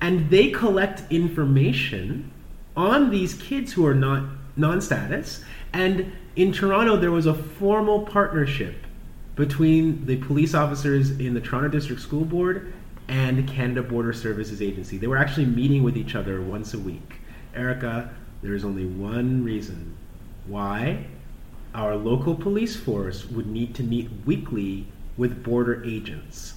and they collect information on these kids who are not non-status. And in Toronto, there was a formal partnership between the police officers in the Toronto District School Board and Canada Border Services Agency. They were actually meeting with each other once a week. Erica, there is only one reason why our local police force would need to meet weekly with border agents.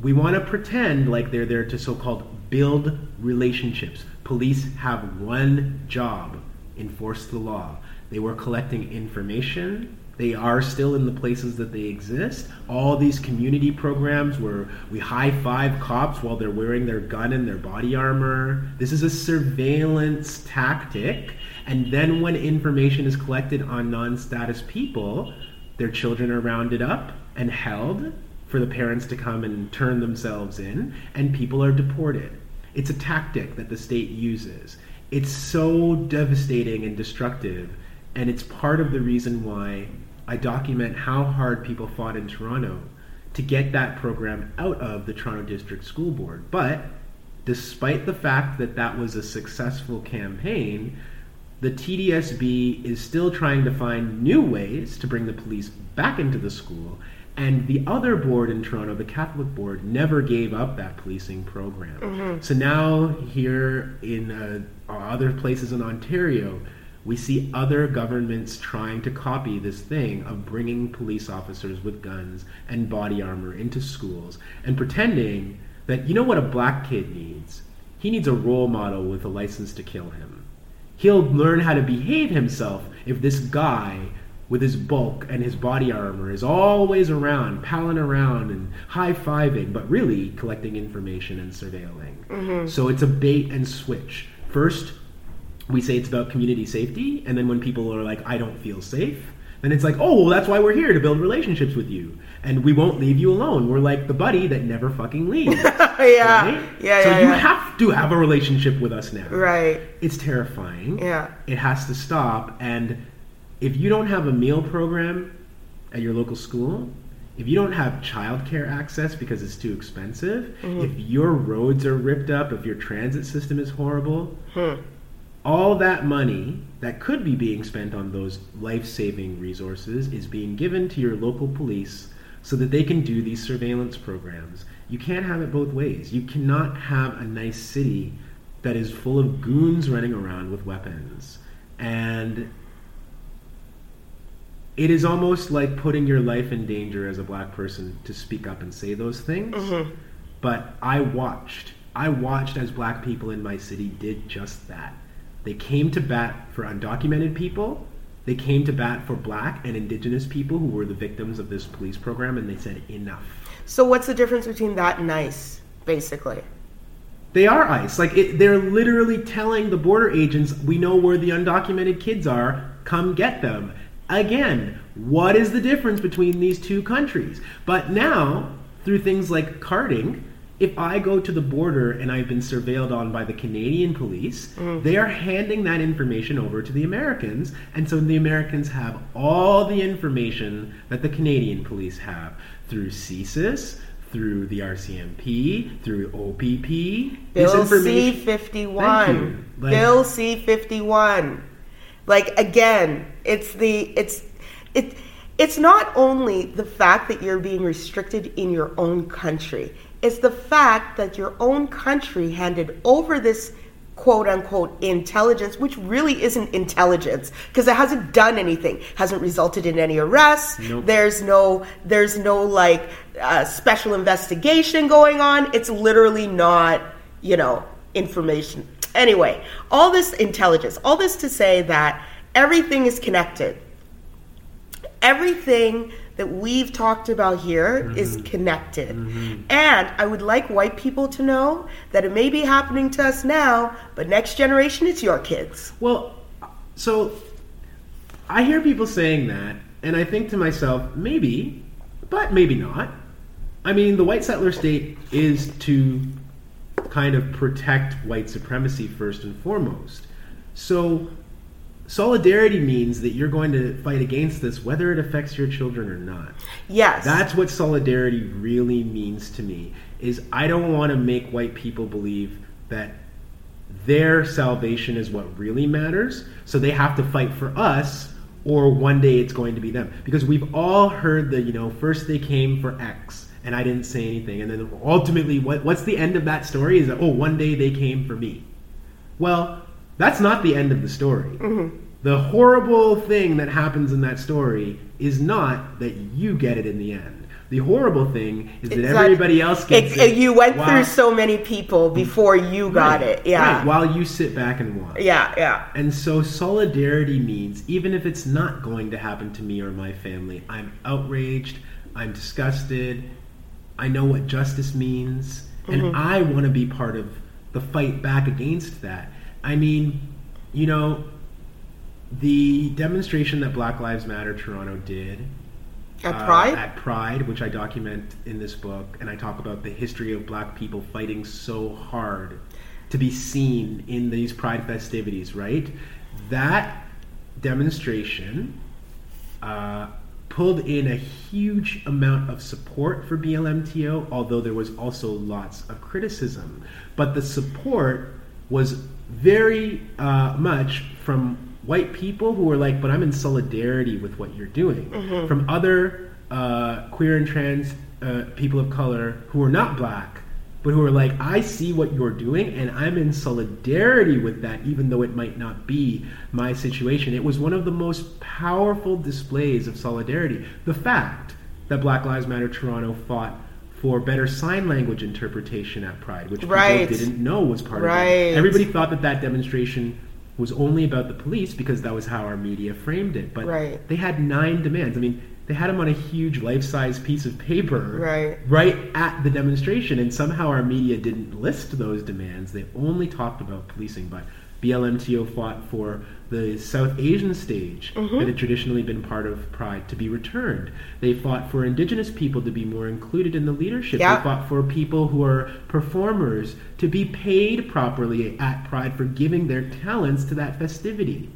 We want to pretend like they're there to so called build relationships. Police have one job enforce the law. They were collecting information. They are still in the places that they exist. All these community programs where we high five cops while they're wearing their gun and their body armor. This is a surveillance tactic. And then when information is collected on non status people, their children are rounded up and held for the parents to come and turn themselves in, and people are deported. It's a tactic that the state uses. It's so devastating and destructive, and it's part of the reason why I document how hard people fought in Toronto to get that program out of the Toronto District School Board. But despite the fact that that was a successful campaign, the TDSB is still trying to find new ways to bring the police back into the school. And the other board in Toronto, the Catholic board, never gave up that policing program. So now, here in uh, other places in Ontario, we see other governments trying to copy this thing of bringing police officers with guns and body armor into schools and pretending that, you know what a black kid needs? He needs a role model with a license to kill him he'll learn how to behave himself if this guy with his bulk and his body armor is always around, palling around and high fiving, but really collecting information and surveilling. Mm-hmm. So it's a bait and switch. First, we say it's about community safety, and then when people are like, I don't feel safe, then it's like, oh, well, that's why we're here to build relationships with you. And we won't leave you alone. We're like the buddy that never fucking leaves. yeah. right? Yeah. So yeah, you yeah. have to have a relationship with us now. Right. It's terrifying. Yeah. It has to stop. And if you don't have a meal program at your local school, if you don't have childcare access because it's too expensive, mm-hmm. if your roads are ripped up, if your transit system is horrible, hmm. all that money that could be being spent on those life saving resources is being given to your local police so that they can do these surveillance programs. You can't have it both ways. You cannot have a nice city that is full of goons running around with weapons. And it is almost like putting your life in danger as a black person to speak up and say those things. Mm-hmm. But I watched. I watched as black people in my city did just that. They came to bat for undocumented people. They came to bat for black and indigenous people who were the victims of this police program, and they said, enough. So what's the difference between that and ICE, basically? They are ICE. Like, it, they're literally telling the border agents, we know where the undocumented kids are, come get them. Again, what is the difference between these two countries? But now, through things like carding, if I go to the border and I've been surveilled on by the Canadian police, mm. they are handing that information over to the Americans, and so the Americans have all the information that the Canadian police have through CSIS, through the RCMP, through OPP. Bill C fifty Thank you. Like- Bill C fifty one. Like again, it's the it's it it's not only the fact that you're being restricted in your own country. It's the fact that your own country handed over this quote unquote intelligence, which really isn't intelligence because it hasn't done anything, hasn't resulted in any arrests. Nope. There's no there's no like uh, special investigation going on. It's literally not you know information. Anyway, all this intelligence, all this to say that everything is connected. Everything that we've talked about here is mm-hmm. connected. Mm-hmm. And I would like white people to know that it may be happening to us now, but next generation, it's your kids. Well, so I hear people saying that, and I think to myself, maybe, but maybe not. I mean, the white settler state is to kind of protect white supremacy first and foremost. So, solidarity means that you're going to fight against this whether it affects your children or not. Yes. That's what solidarity really means to me. Is I don't want to make white people believe that their salvation is what really matters, so they have to fight for us or one day it's going to be them. Because we've all heard the, you know, first they came for X and I didn't say anything and then ultimately what what's the end of that story is that oh, one day they came for me. Well, that's not the end of the story. Mm-hmm. The horrible thing that happens in that story is not that you get it in the end. The horrible thing is that It's everybody like- else gets it- it. You went while- through so many people before you got Right, it. Yeah. right, while you sit back and watch. yeah, yeah. And so solidarity means even if it's not going to happen to me or my family, I'm outraged, I'm disgusted, I know what justice means, and I want to be part of the fight back against that. I mean, you know, the demonstration that Black Lives Matter Toronto did At uh, Pride? at Pride, which I document in this book, and I talk about the history of black people fighting so hard to be seen in these Pride festivities, right? That demonstration uh, pulled in a huge amount of support for BLMTO, although there was also lots of criticism. But the support was very uh, much from white people who were like, but I'm in solidarity with what you're doing. From other uh, queer and trans uh, people of color who are not black, but who are like, I see what you're doing and I'm in solidarity with that, even though it might not be my situation. It was one of the most powerful displays of solidarity. The fact that Black Lives Matter Toronto fought for better sign language interpretation at Pride, which Right. people didn't know was part Right. of it. Everybody thought that that demonstration was only about the police because that was how our media framed it. But Right. they had nine demands. I mean, they had them on a huge life-size piece of paper Right. right at the demonstration, and somehow our media didn't list those demands. They only talked about policing. But BLMTO fought for the South Asian stage Mm-hmm. that had traditionally been part of Pride to be returned. They fought for Indigenous people to be more included in the leadership. Yeah. They fought for people who are performers to be paid properly at Pride for giving their talents to that festivity.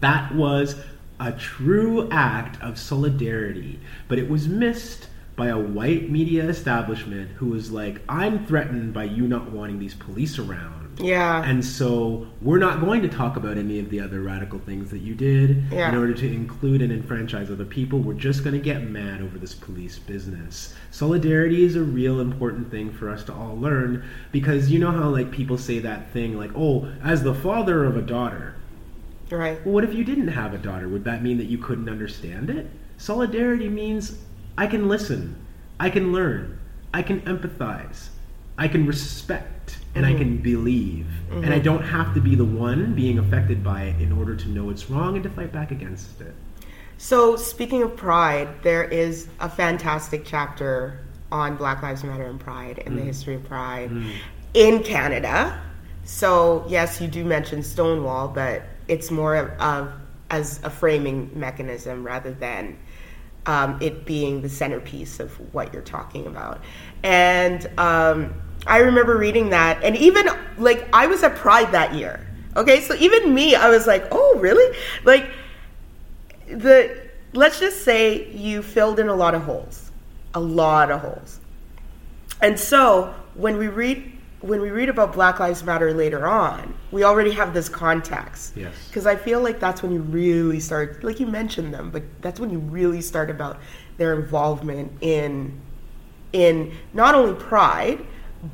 That was a true act of solidarity, but it was missed by a white media establishment who was like, I'm threatened by you not wanting these police around. Yeah. And so we're not going to talk about any of the other radical things that you did Yeah. in order to include and enfranchise other people. We're just going to get mad over this police business. Solidarity is a real important thing for us to all learn because you know how like people say that thing like, "Oh, as the father of a daughter, right. well, what if you didn't have a daughter? Would that mean that you couldn't understand it? Solidarity means I can listen, I can learn, I can empathize, I can respect, and I mm-hmm. can believe. And I mm-hmm. don't have to be the one being affected by it in order to know it's wrong and to fight back against it. So, speaking of Pride, there is a fantastic chapter on Black Lives Matter and Pride and the mm. history of Pride mm. in Canada. So, yes, you do mention Stonewall, but it's more of, of as a framing mechanism rather than um, it being the centerpiece of what you're talking about. And um, I remember reading that, and even like I was at Pride that year. Okay, so even me, I was like, oh, really? Like, the let's just say you filled in a lot of holes a lot of holes and so when we read when we read about black lives matter later on we already have this context Yes. because i feel like that's when you really start like you mentioned them but that's when you really start about their involvement in in not only pride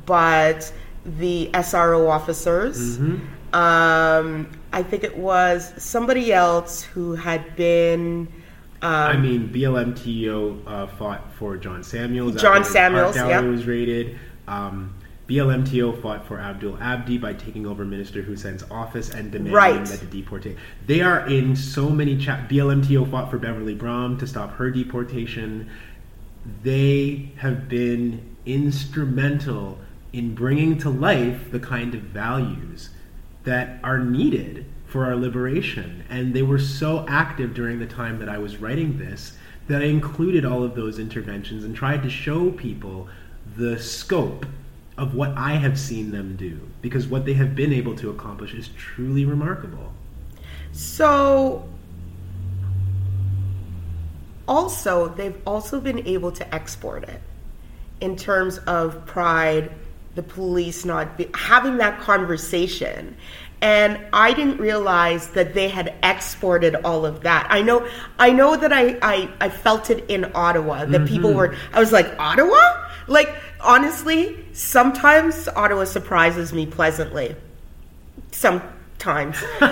but the SRO officers. Mm-hmm. Um, I think it was somebody else who had been. Um, I mean, BLMTO uh, fought for John Samuels. John after his art Samuels, yep. was raided. Um, BLMTO fought for Abdul Abdi by taking over Minister Hussen's office and demanding Right. that the deportation. They are in so many. Cha- BLMTO fought for Beverly Braham to stop her deportation. They have been instrumental in bringing to life the kind of values that are needed for our liberation. And they were so active during the time that I was writing this that I included all of those interventions and tried to show people the scope of what I have seen them do. Because what they have been able to accomplish is truly remarkable. So, also, they've also been able to export it in terms of pride, the police not be, having that conversation. And I didn't realize that they had exported all of that. I know, I know that I, I, I felt it in Ottawa that people mm-hmm. were. I was like, Ottawa? Like honestly, sometimes Ottawa surprises me pleasantly. Sometimes.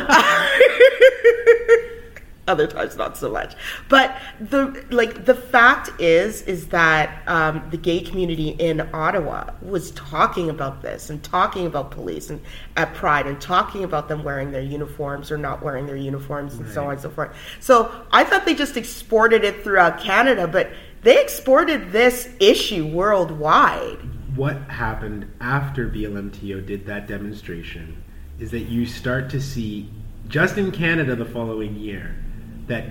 other times not so much but the like the fact is is that um, the gay community in ottawa was talking about this and talking about police and at pride and talking about them wearing their uniforms or not wearing their uniforms and so on and so forth so i thought they just exported it throughout canada but they exported this issue worldwide. What happened after BLMTO did that demonstration is that you start to see, just in Canada the following year, that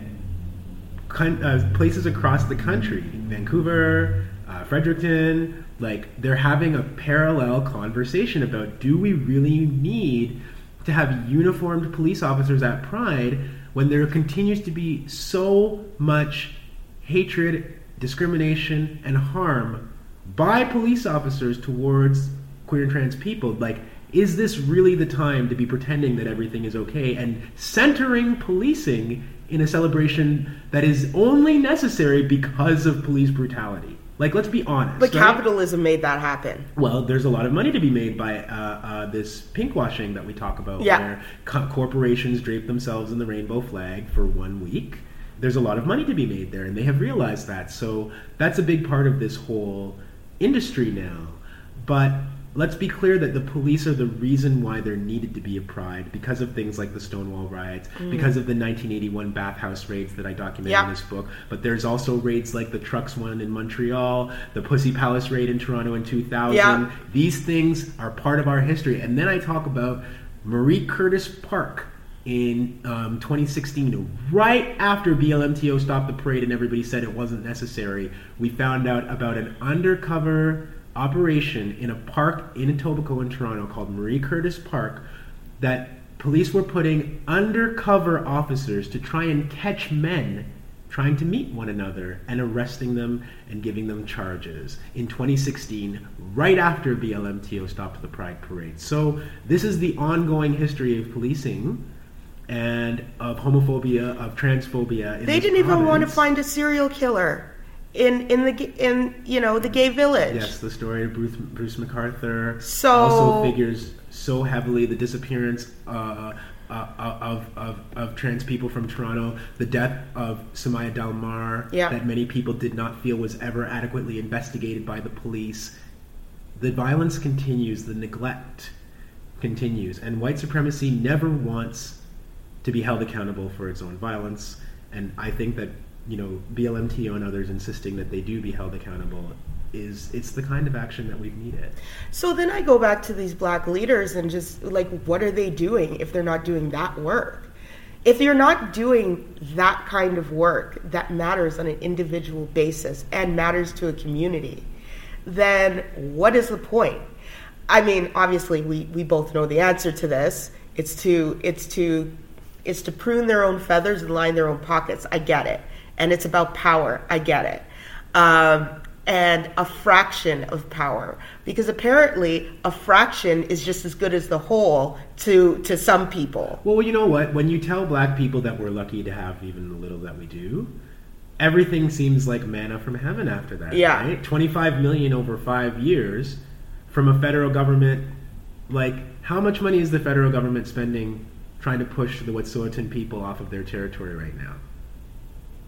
uh, places across the country, Vancouver, uh, Fredericton, like they're having a parallel conversation about do we really need to have uniformed police officers at Pride when there continues to be so much hatred, discrimination, and harm by police officers towards queer and trans people. Like, is this really the time to be pretending that everything is okay and centering policing in a celebration that is only necessary because of police brutality? Like, let's be honest. but right? capitalism made that happen Well, there's a lot of money to be made by uh, uh, this pinkwashing that we talk about, Yeah. where co- corporations drape themselves in the rainbow flag for one week. There's a lot of money to be made there, and they have realized that. So that's a big part of this whole industry now. But let's be clear that the police are the reason why there needed to be a pride because of things like the Stonewall riots, mm. because of the 1981 bathhouse raids that I documented Yeah. in this book. But there's also raids like the Truxx one in Montreal, the Pussy Palace raid in Toronto in 2000. Yeah. These things are part of our history. And then I talk about Marie Curtis Park in um, 2016, right after BLMTO stopped the parade and everybody said it wasn't necessary. We found out about an undercover operation in a park in Etobicoke in Toronto called Marie Curtis Park that police were putting undercover officers to try and catch men trying to meet one another and arresting them and giving them charges in 2016, right after BLMTO stopped the Pride Parade. So, this is the ongoing history of policing and of homophobia, of transphobia. In They didn't even want to find a serial killer in in the in you know the gay village. Yes, the story of Bruce, Bruce McArthur So- also figures so heavily the disappearance uh, uh, of, of, of trans people from Toronto, the death of Sumaya Dalmar, Yeah. that many people did not feel was ever adequately investigated by the police. The violence continues, the neglect continues, and white supremacy never wants to be held accountable for its own violence. And I think that you know BLMTO and others insisting that they do be held accountable is it's the kind of action that we've needed. So then I go back to these black leaders and just like, what are they doing if they're not doing that work? If you're not doing that kind of work that matters on an individual basis and matters to a community, then what is the point? I mean, obviously, we, we both know the answer to this. It's to it's to it's to prune their own feathers and line their own pockets. I get it, and it's about power. I get it. Um, and a fraction of power because apparently a fraction is just as good as the whole to to some people Well, you know what? When you tell black people that we're lucky to have even the little that we do, everything seems like manna from heaven after that. Yeah. Right? 25 million over five years from a federal government Like, how much money is the federal government spending trying to push the Wet'suwet'en people off of their territory right now?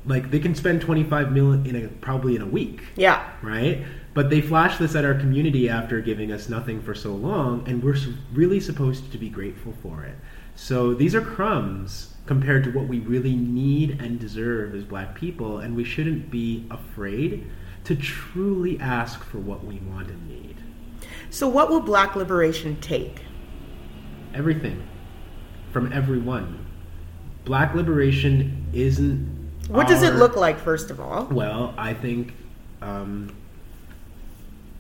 Like, they can spend 25 million in a, probably in a week, Yeah. right? But they flash this at our community after giving us nothing for so long, and we're really supposed to be grateful for it. So these are crumbs compared to what we really need and deserve as black people, and we shouldn't be afraid to truly ask for what we want and need. So, what will black liberation take? Everything from everyone. Black liberation isn't. What does it look like, first of all? Well, I think um,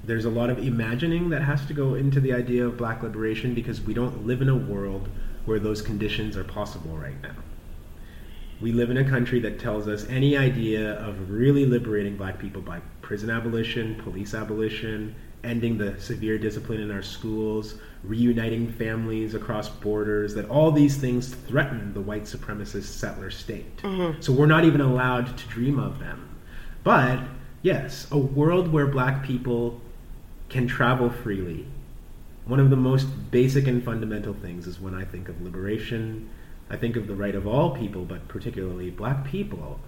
there's a lot of imagining that has to go into the idea of black liberation because we don't live in a world where those conditions are possible right now. We live in a country that tells us any idea of really liberating black people by prison abolition, police abolition, ending the severe discipline in our schools, reuniting families across borders, that all these things threaten the white supremacist settler state. Mm-hmm. So we're not even allowed to dream of them. But yes, a world where black people can travel freely. One of the most basic and fundamental things is when I think of liberation, I think of the right of all people, but particularly black people,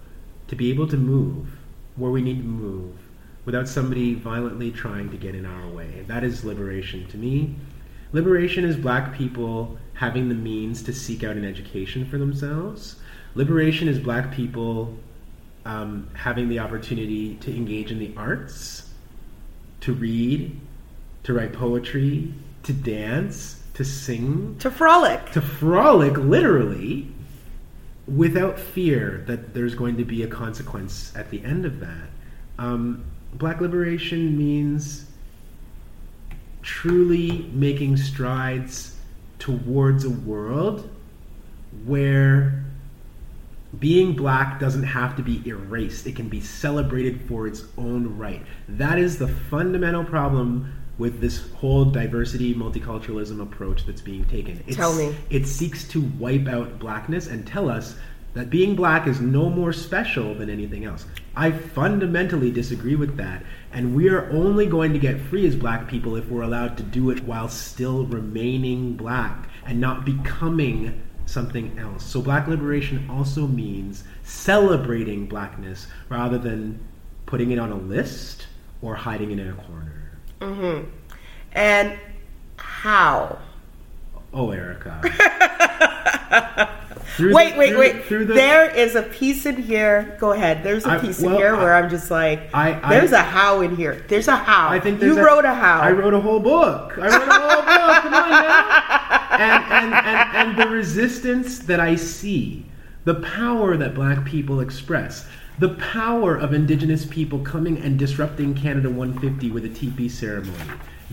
to be able to move where we need to move without somebody violently trying to get in our way. That is liberation to me. Liberation is black people having the means to seek out an education for themselves. Liberation is black people um, having the opportunity to engage in the arts, to read, to write poetry, to dance, to sing, To frolic. to frolic literally without fear that there's going to be a consequence at the end of that. Um, black liberation means truly making strides towards a world where being black doesn't have to be erased. It can be celebrated for its own right. That is the fundamental problem with this whole diversity multiculturalism approach that's being taken. It's, Tell me. It seeks to wipe out blackness and tell us that being black is no more special than anything else. I fundamentally disagree with that, and we are only going to get free as black people if we're allowed to do it while still remaining black and not becoming something else. So black liberation also means celebrating blackness rather than putting it on a list or hiding it in a corner. Mm-hmm. And how? Oh, Erica. Through Wait, the- wait, through- wait. Through the, there is a piece in here. Go ahead. There's a I- piece well, in here where I- I'm just like, I- I- there's a how in here. There's a how. I think you wrote a how. I wrote a whole book. I wrote a whole book. Come on, man. And, and, and, and the resistance that I see, the power that black people express, the power of indigenous people coming and disrupting Canada 150 with a teepee ceremony.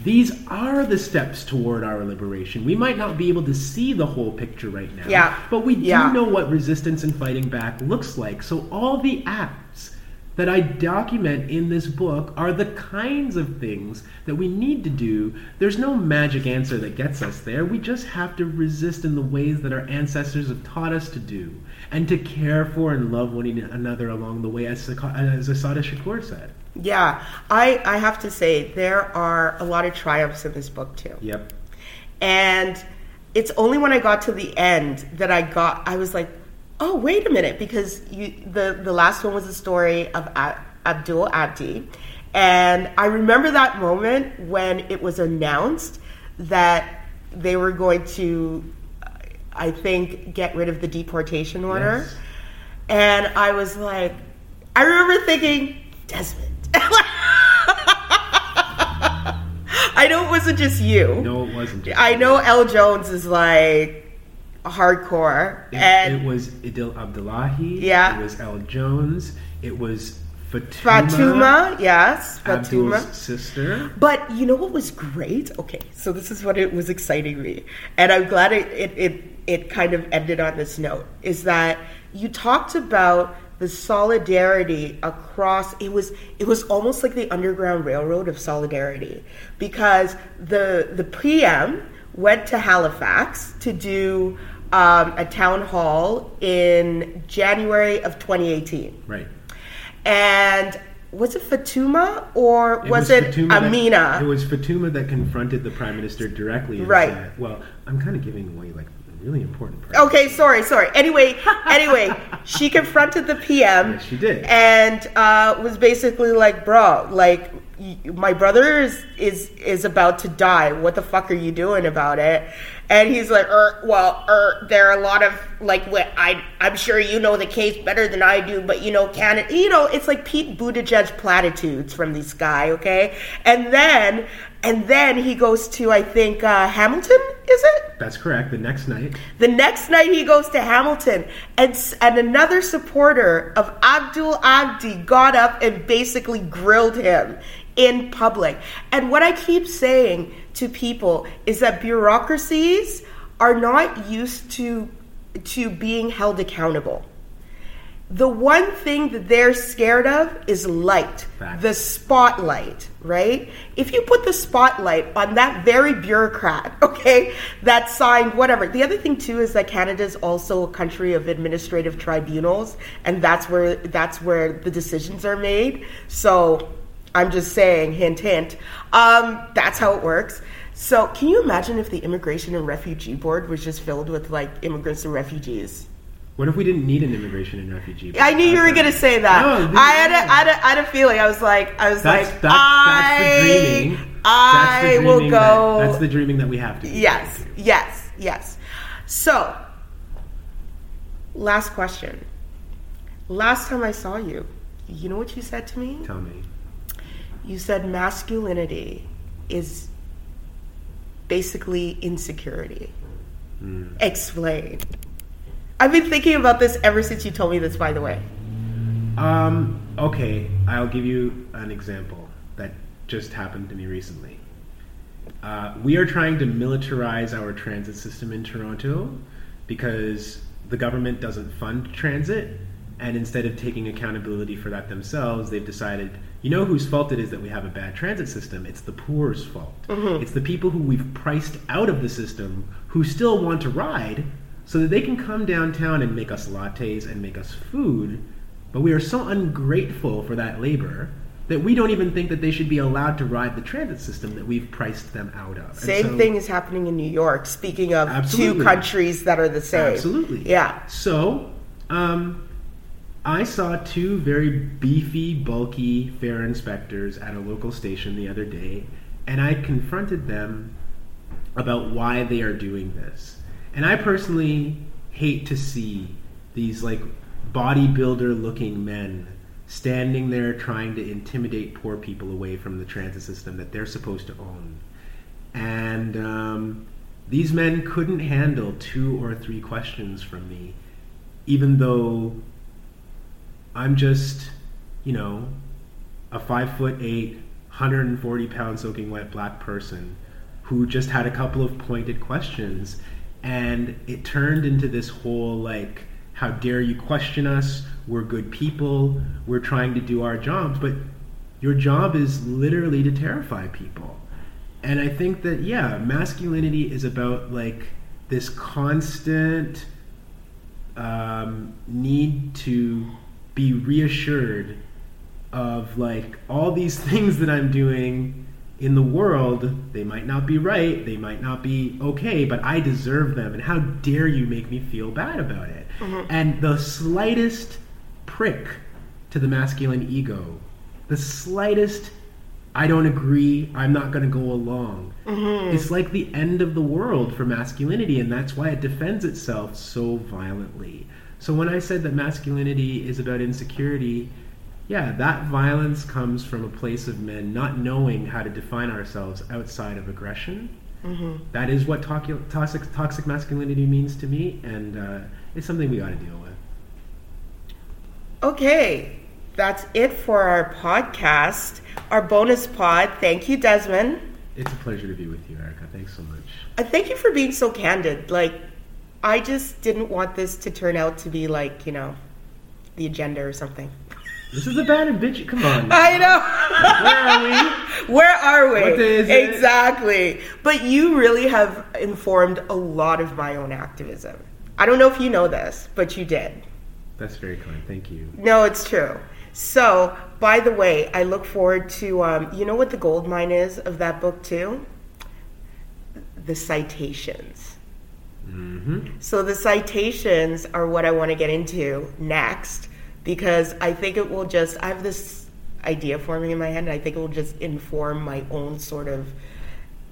These are the steps toward our liberation. We might not be able to see the whole picture right now, Yeah. but we do Yeah. know what resistance and fighting back looks like. So all the acts that I document in this book are the kinds of things that we need to do. There's no magic answer that gets us there. We just have to resist in the ways that our ancestors have taught us to do and to care for and love one another along the way, as, as Assata Shakur said. Yeah, I, I have to say, there are a lot of triumphs in this book, too. Yep. And it's only when I got to the end that I got, I was like, oh, wait a minute, because you, the, the last one was the story of Abdul Abdi. And I remember that moment when it was announced that they were going to, I think, get rid of the deportation order. Yes. And I was like, I remember thinking, Desmond. I know it wasn't just you. No, it wasn't. just- I know El Jones is like hardcore, It, and it was Idil Abdillahi. Yeah. It was El Jones. It was Fatuma. Fatuma, yes, Abdul's Fatuma. sister. But you know what was great? Okay, so this is what it was exciting me, and I'm glad it it it, it kind of ended on this note. Is that you talked about the solidarity across it was it was almost like the underground railroad of solidarity because the the PM went to Halifax to do um, a town hall in January of 2018 Right. and was it Fatuma or It was, it Fatuma that- Amina? it was Fatuma that confronted the prime minister directly. And Right. Said, well, I'm kind of giving away like really important part. Okay, sorry, sorry. Anyway, anyway, she confronted the PM. Yes, she did. and uh, was basically like, "Bro, like my brother is is is about to die. What the fuck are you doing about it?" And he's like, er, "Well, er, there are a lot of like what I I'm sure you know the case better than I do, but you know, Canada, you know, it's like Pete Buttigieg platitudes from this guy, okay?" And then and then he goes to I think uh, Hamilton, is it? That's correct. The next night, The next night he goes to Hamilton, and and another supporter of Abdul Abdi got up and basically grilled him in public. And what I keep saying to people is that bureaucracies are not used to to being held accountable. The one thing that they're scared of is light, Facts. the spotlight, right? If you put the spotlight on that very bureaucrat, okay, that signed whatever. The other thing too is that Canada is also a country of administrative tribunals, and that's where that's where the decisions are made. So I'm just saying, hint, hint. Um, that's how it works. So can you imagine if the Immigration and Refugee Board was just filled with like immigrants and refugees? What if we didn't need an immigration and refugee? I knew you were gonna say that. No, I, had a, I, had a, I had a feeling. I was like, I was That's, like, that's, I, that's the dreaming. I that's the will dreaming go. That, that's the dreaming that we have to. yes, to. yes, yes. So, last question. Last time I saw you, you know what you said to me? Tell me. You said masculinity is basically insecurity. Hmm. Explain. I've been thinking about this ever since you told me this. By the way. Um, okay, I'll give you an example that just happened to me recently. Uh, we are trying to militarize our transit system in Toronto because the government doesn't fund transit, and instead of taking accountability for that themselves, they've decided, you know whose fault it is that we have a bad transit system? It's the poor's fault. It's the people who we've priced out of the system who still want to ride so that they can come downtown and make us lattes and make us food. But we are so ungrateful for that labor that we don't even think that they should be allowed to ride the transit system that we've priced them out of. Same so- thing is happening in New York. Speaking of two countries that are the same. Absolutely. Yeah. So, um, I saw two very beefy, bulky fare inspectors at a local station the other day, and I confronted them about why they are doing this. And I personally hate to see these like bodybuilder looking men standing there trying to intimidate poor people away from the transit system that they're supposed to own. And um, these men couldn't handle two or three questions from me, even though I'm just, you know, a five foot eight, 140 pound soaking wet black person who just had a couple of pointed questions. And it turned into this whole like, how dare you question us? We're good people. We're trying to do our jobs. But your job is literally to terrify people. And I think that, yeah, masculinity is about like this constant um, need to be reassured of like all these things that I'm doing in the world. They might not be right, they might not be okay, but I deserve them. And how dare you make me feel bad about it? Mm-hmm. And the slightest prick to the masculine ego, the slightest I don't agree, I'm not going to go along. Mm-hmm. It's like the end of the world for masculinity, and that's why it defends itself so violently. So when I said that masculinity is about insecurity, yeah, that violence comes from a place of men not knowing how to define ourselves outside of aggression. That is what toxic, toxic, toxic masculinity means to me, and uh, it's something we got to deal with. Okay, that's it for our podcast, our bonus pod. Thank you, Desmond. It's a pleasure to be with you, Erica. Thanks so much. And thank you for being so candid. Like, I just didn't want this to turn out to be like, you know, the agenda or something. This is a bad and bitchy. Come on. I know. Where are we? Where are we? Is it? Exactly. But you really have informed a lot of my own activism. I don't know if you know this, but you did. That's very kind. Thank you. No, it's true. So, by the way, I look forward to, um, you know what the gold mine is of that book, too? The citations. Mm-hmm. So, the citations are what I want to get into next because I think it will just, I have this idea forming in my head, and I think it will just inform my own sort of,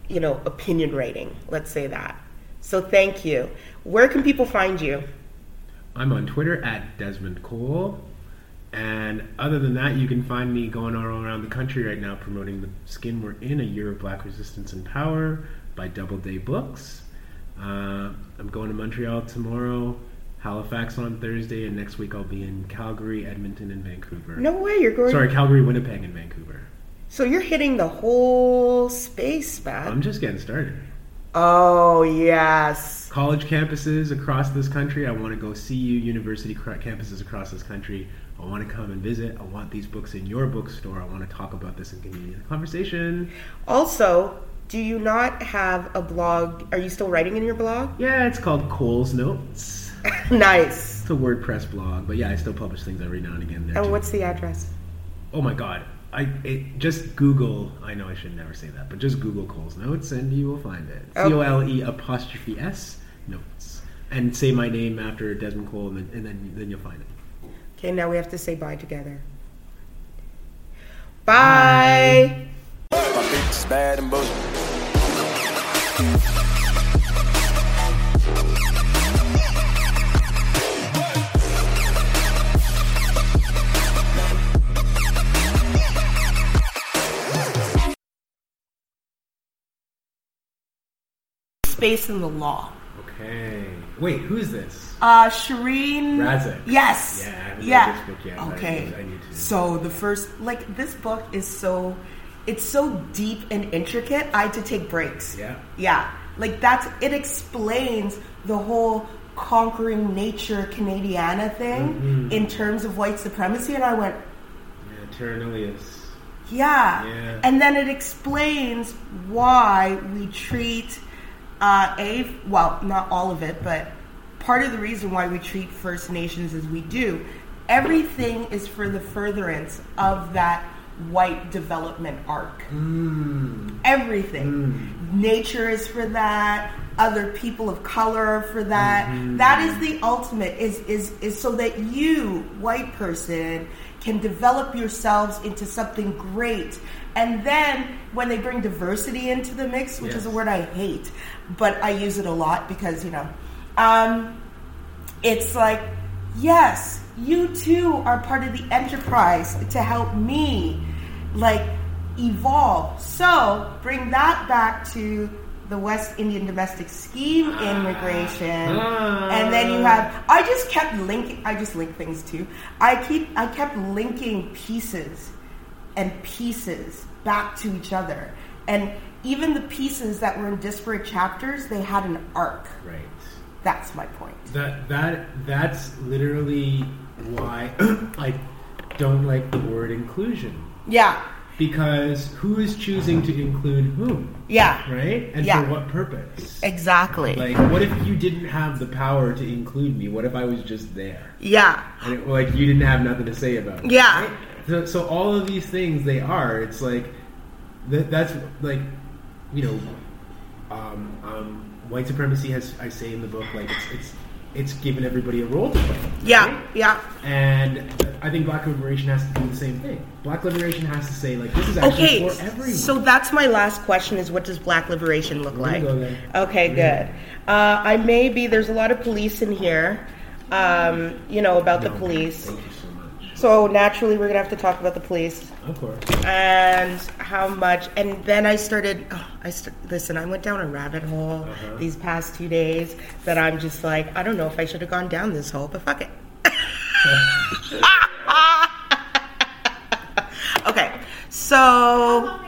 you know, opinion writing. Let's say that. So, thank you. Where can people find you? I'm on Twitter at Desmond Cole. And other than that, you can find me going all around the country right now promoting the Skin We're In, a year of black resistance and power by Doubleday Books. Uh, I'm going to Montreal tomorrow, Halifax on Thursday, and next week I'll be in Calgary, Edmonton, and Vancouver. No way, you're going. Sorry, Calgary, Winnipeg, and Vancouver. So you're hitting the whole space, man. I'm just getting started. Oh, yes. College campuses across this country. I want to go see you, university campuses across this country. I want to come and visit. I want these books in your bookstore. I want to talk about this and continue the conversation. Also, do you not have a blog? Are you still writing in your blog? Yeah, it's called Cole's Notes. nice. It's a WordPress blog, but yeah, I still publish things every now and again there. And too. what's the address? Oh my god. I it, just Google. I know I should never say that, but just Google Cole's Notes and you will find it. C O L E apostrophe S Notes, and say my name after Desmond Cole, and then and then, then you'll find it. Okay, now we have to say bye together. Bye. My bitch is bad and bullshit. Space in the law. Okay. Wait, who's this? Uh, Shireen. Razik. Yes. Yeah, yeah. this book but I Okay. I need to. So the first, like, this book is so, it's so deep and intricate. I had to take breaks. Yeah. Yeah. Like that's it explains the whole conquering nature Canadiana thing Mm-hmm. in terms of white supremacy, and I went, Yeah, Terra nullius. yeah. Yeah. And then it explains why we treat uh, a well, not all of it, but part of the reason why we treat First Nations as we do. Everything is for the furtherance of that white development arc. Mm. Everything. Nature is for that. Other people of color are for that. That is the ultimate. Is is is so that you, white person, can develop yourselves into something great. And then when they bring diversity into the mix, which is a word I hate, but I use it a lot because you know, um, it's like, yes, you too are part of the enterprise to help me, like, evolve. So bring that back to the West Indian domestic scheme immigration, Ah. and then you have. I just kept linking. I just link things too. I keep. I kept linking pieces and pieces back to each other, and even the pieces that were in disparate chapters, they had an arc. Right. That's my point. That that that's literally why I don't like the word inclusion Yeah. because who is choosing to include whom, Yeah. right? And Yeah. for what purpose? Exactly. Like, what if you didn't have the power to include me? What if I was just there? yeah. And it, like you didn't have nothing to say about it. Yeah. right? So, so all of these things they are. It's like that, that's like you know, um, um, white supremacy has I say in the book like it's it's it's given everybody a role to play. Yeah. right? Yeah. And I think Black liberation has to do the same thing. Black liberation has to say like this is actually Okay. for everyone. So that's my last question: is what does Black liberation look like? go. Okay. Good. Uh, I may be. There's a lot of police in here. Um, you know about the No, police. So naturally, we're gonna have to talk about the police Of course. and how much. And then I started. Oh, I st- listen. I went down a rabbit hole Uh-huh. these past two days that I'm just like, I don't know if I should have gone down this hole, but fuck it. okay, so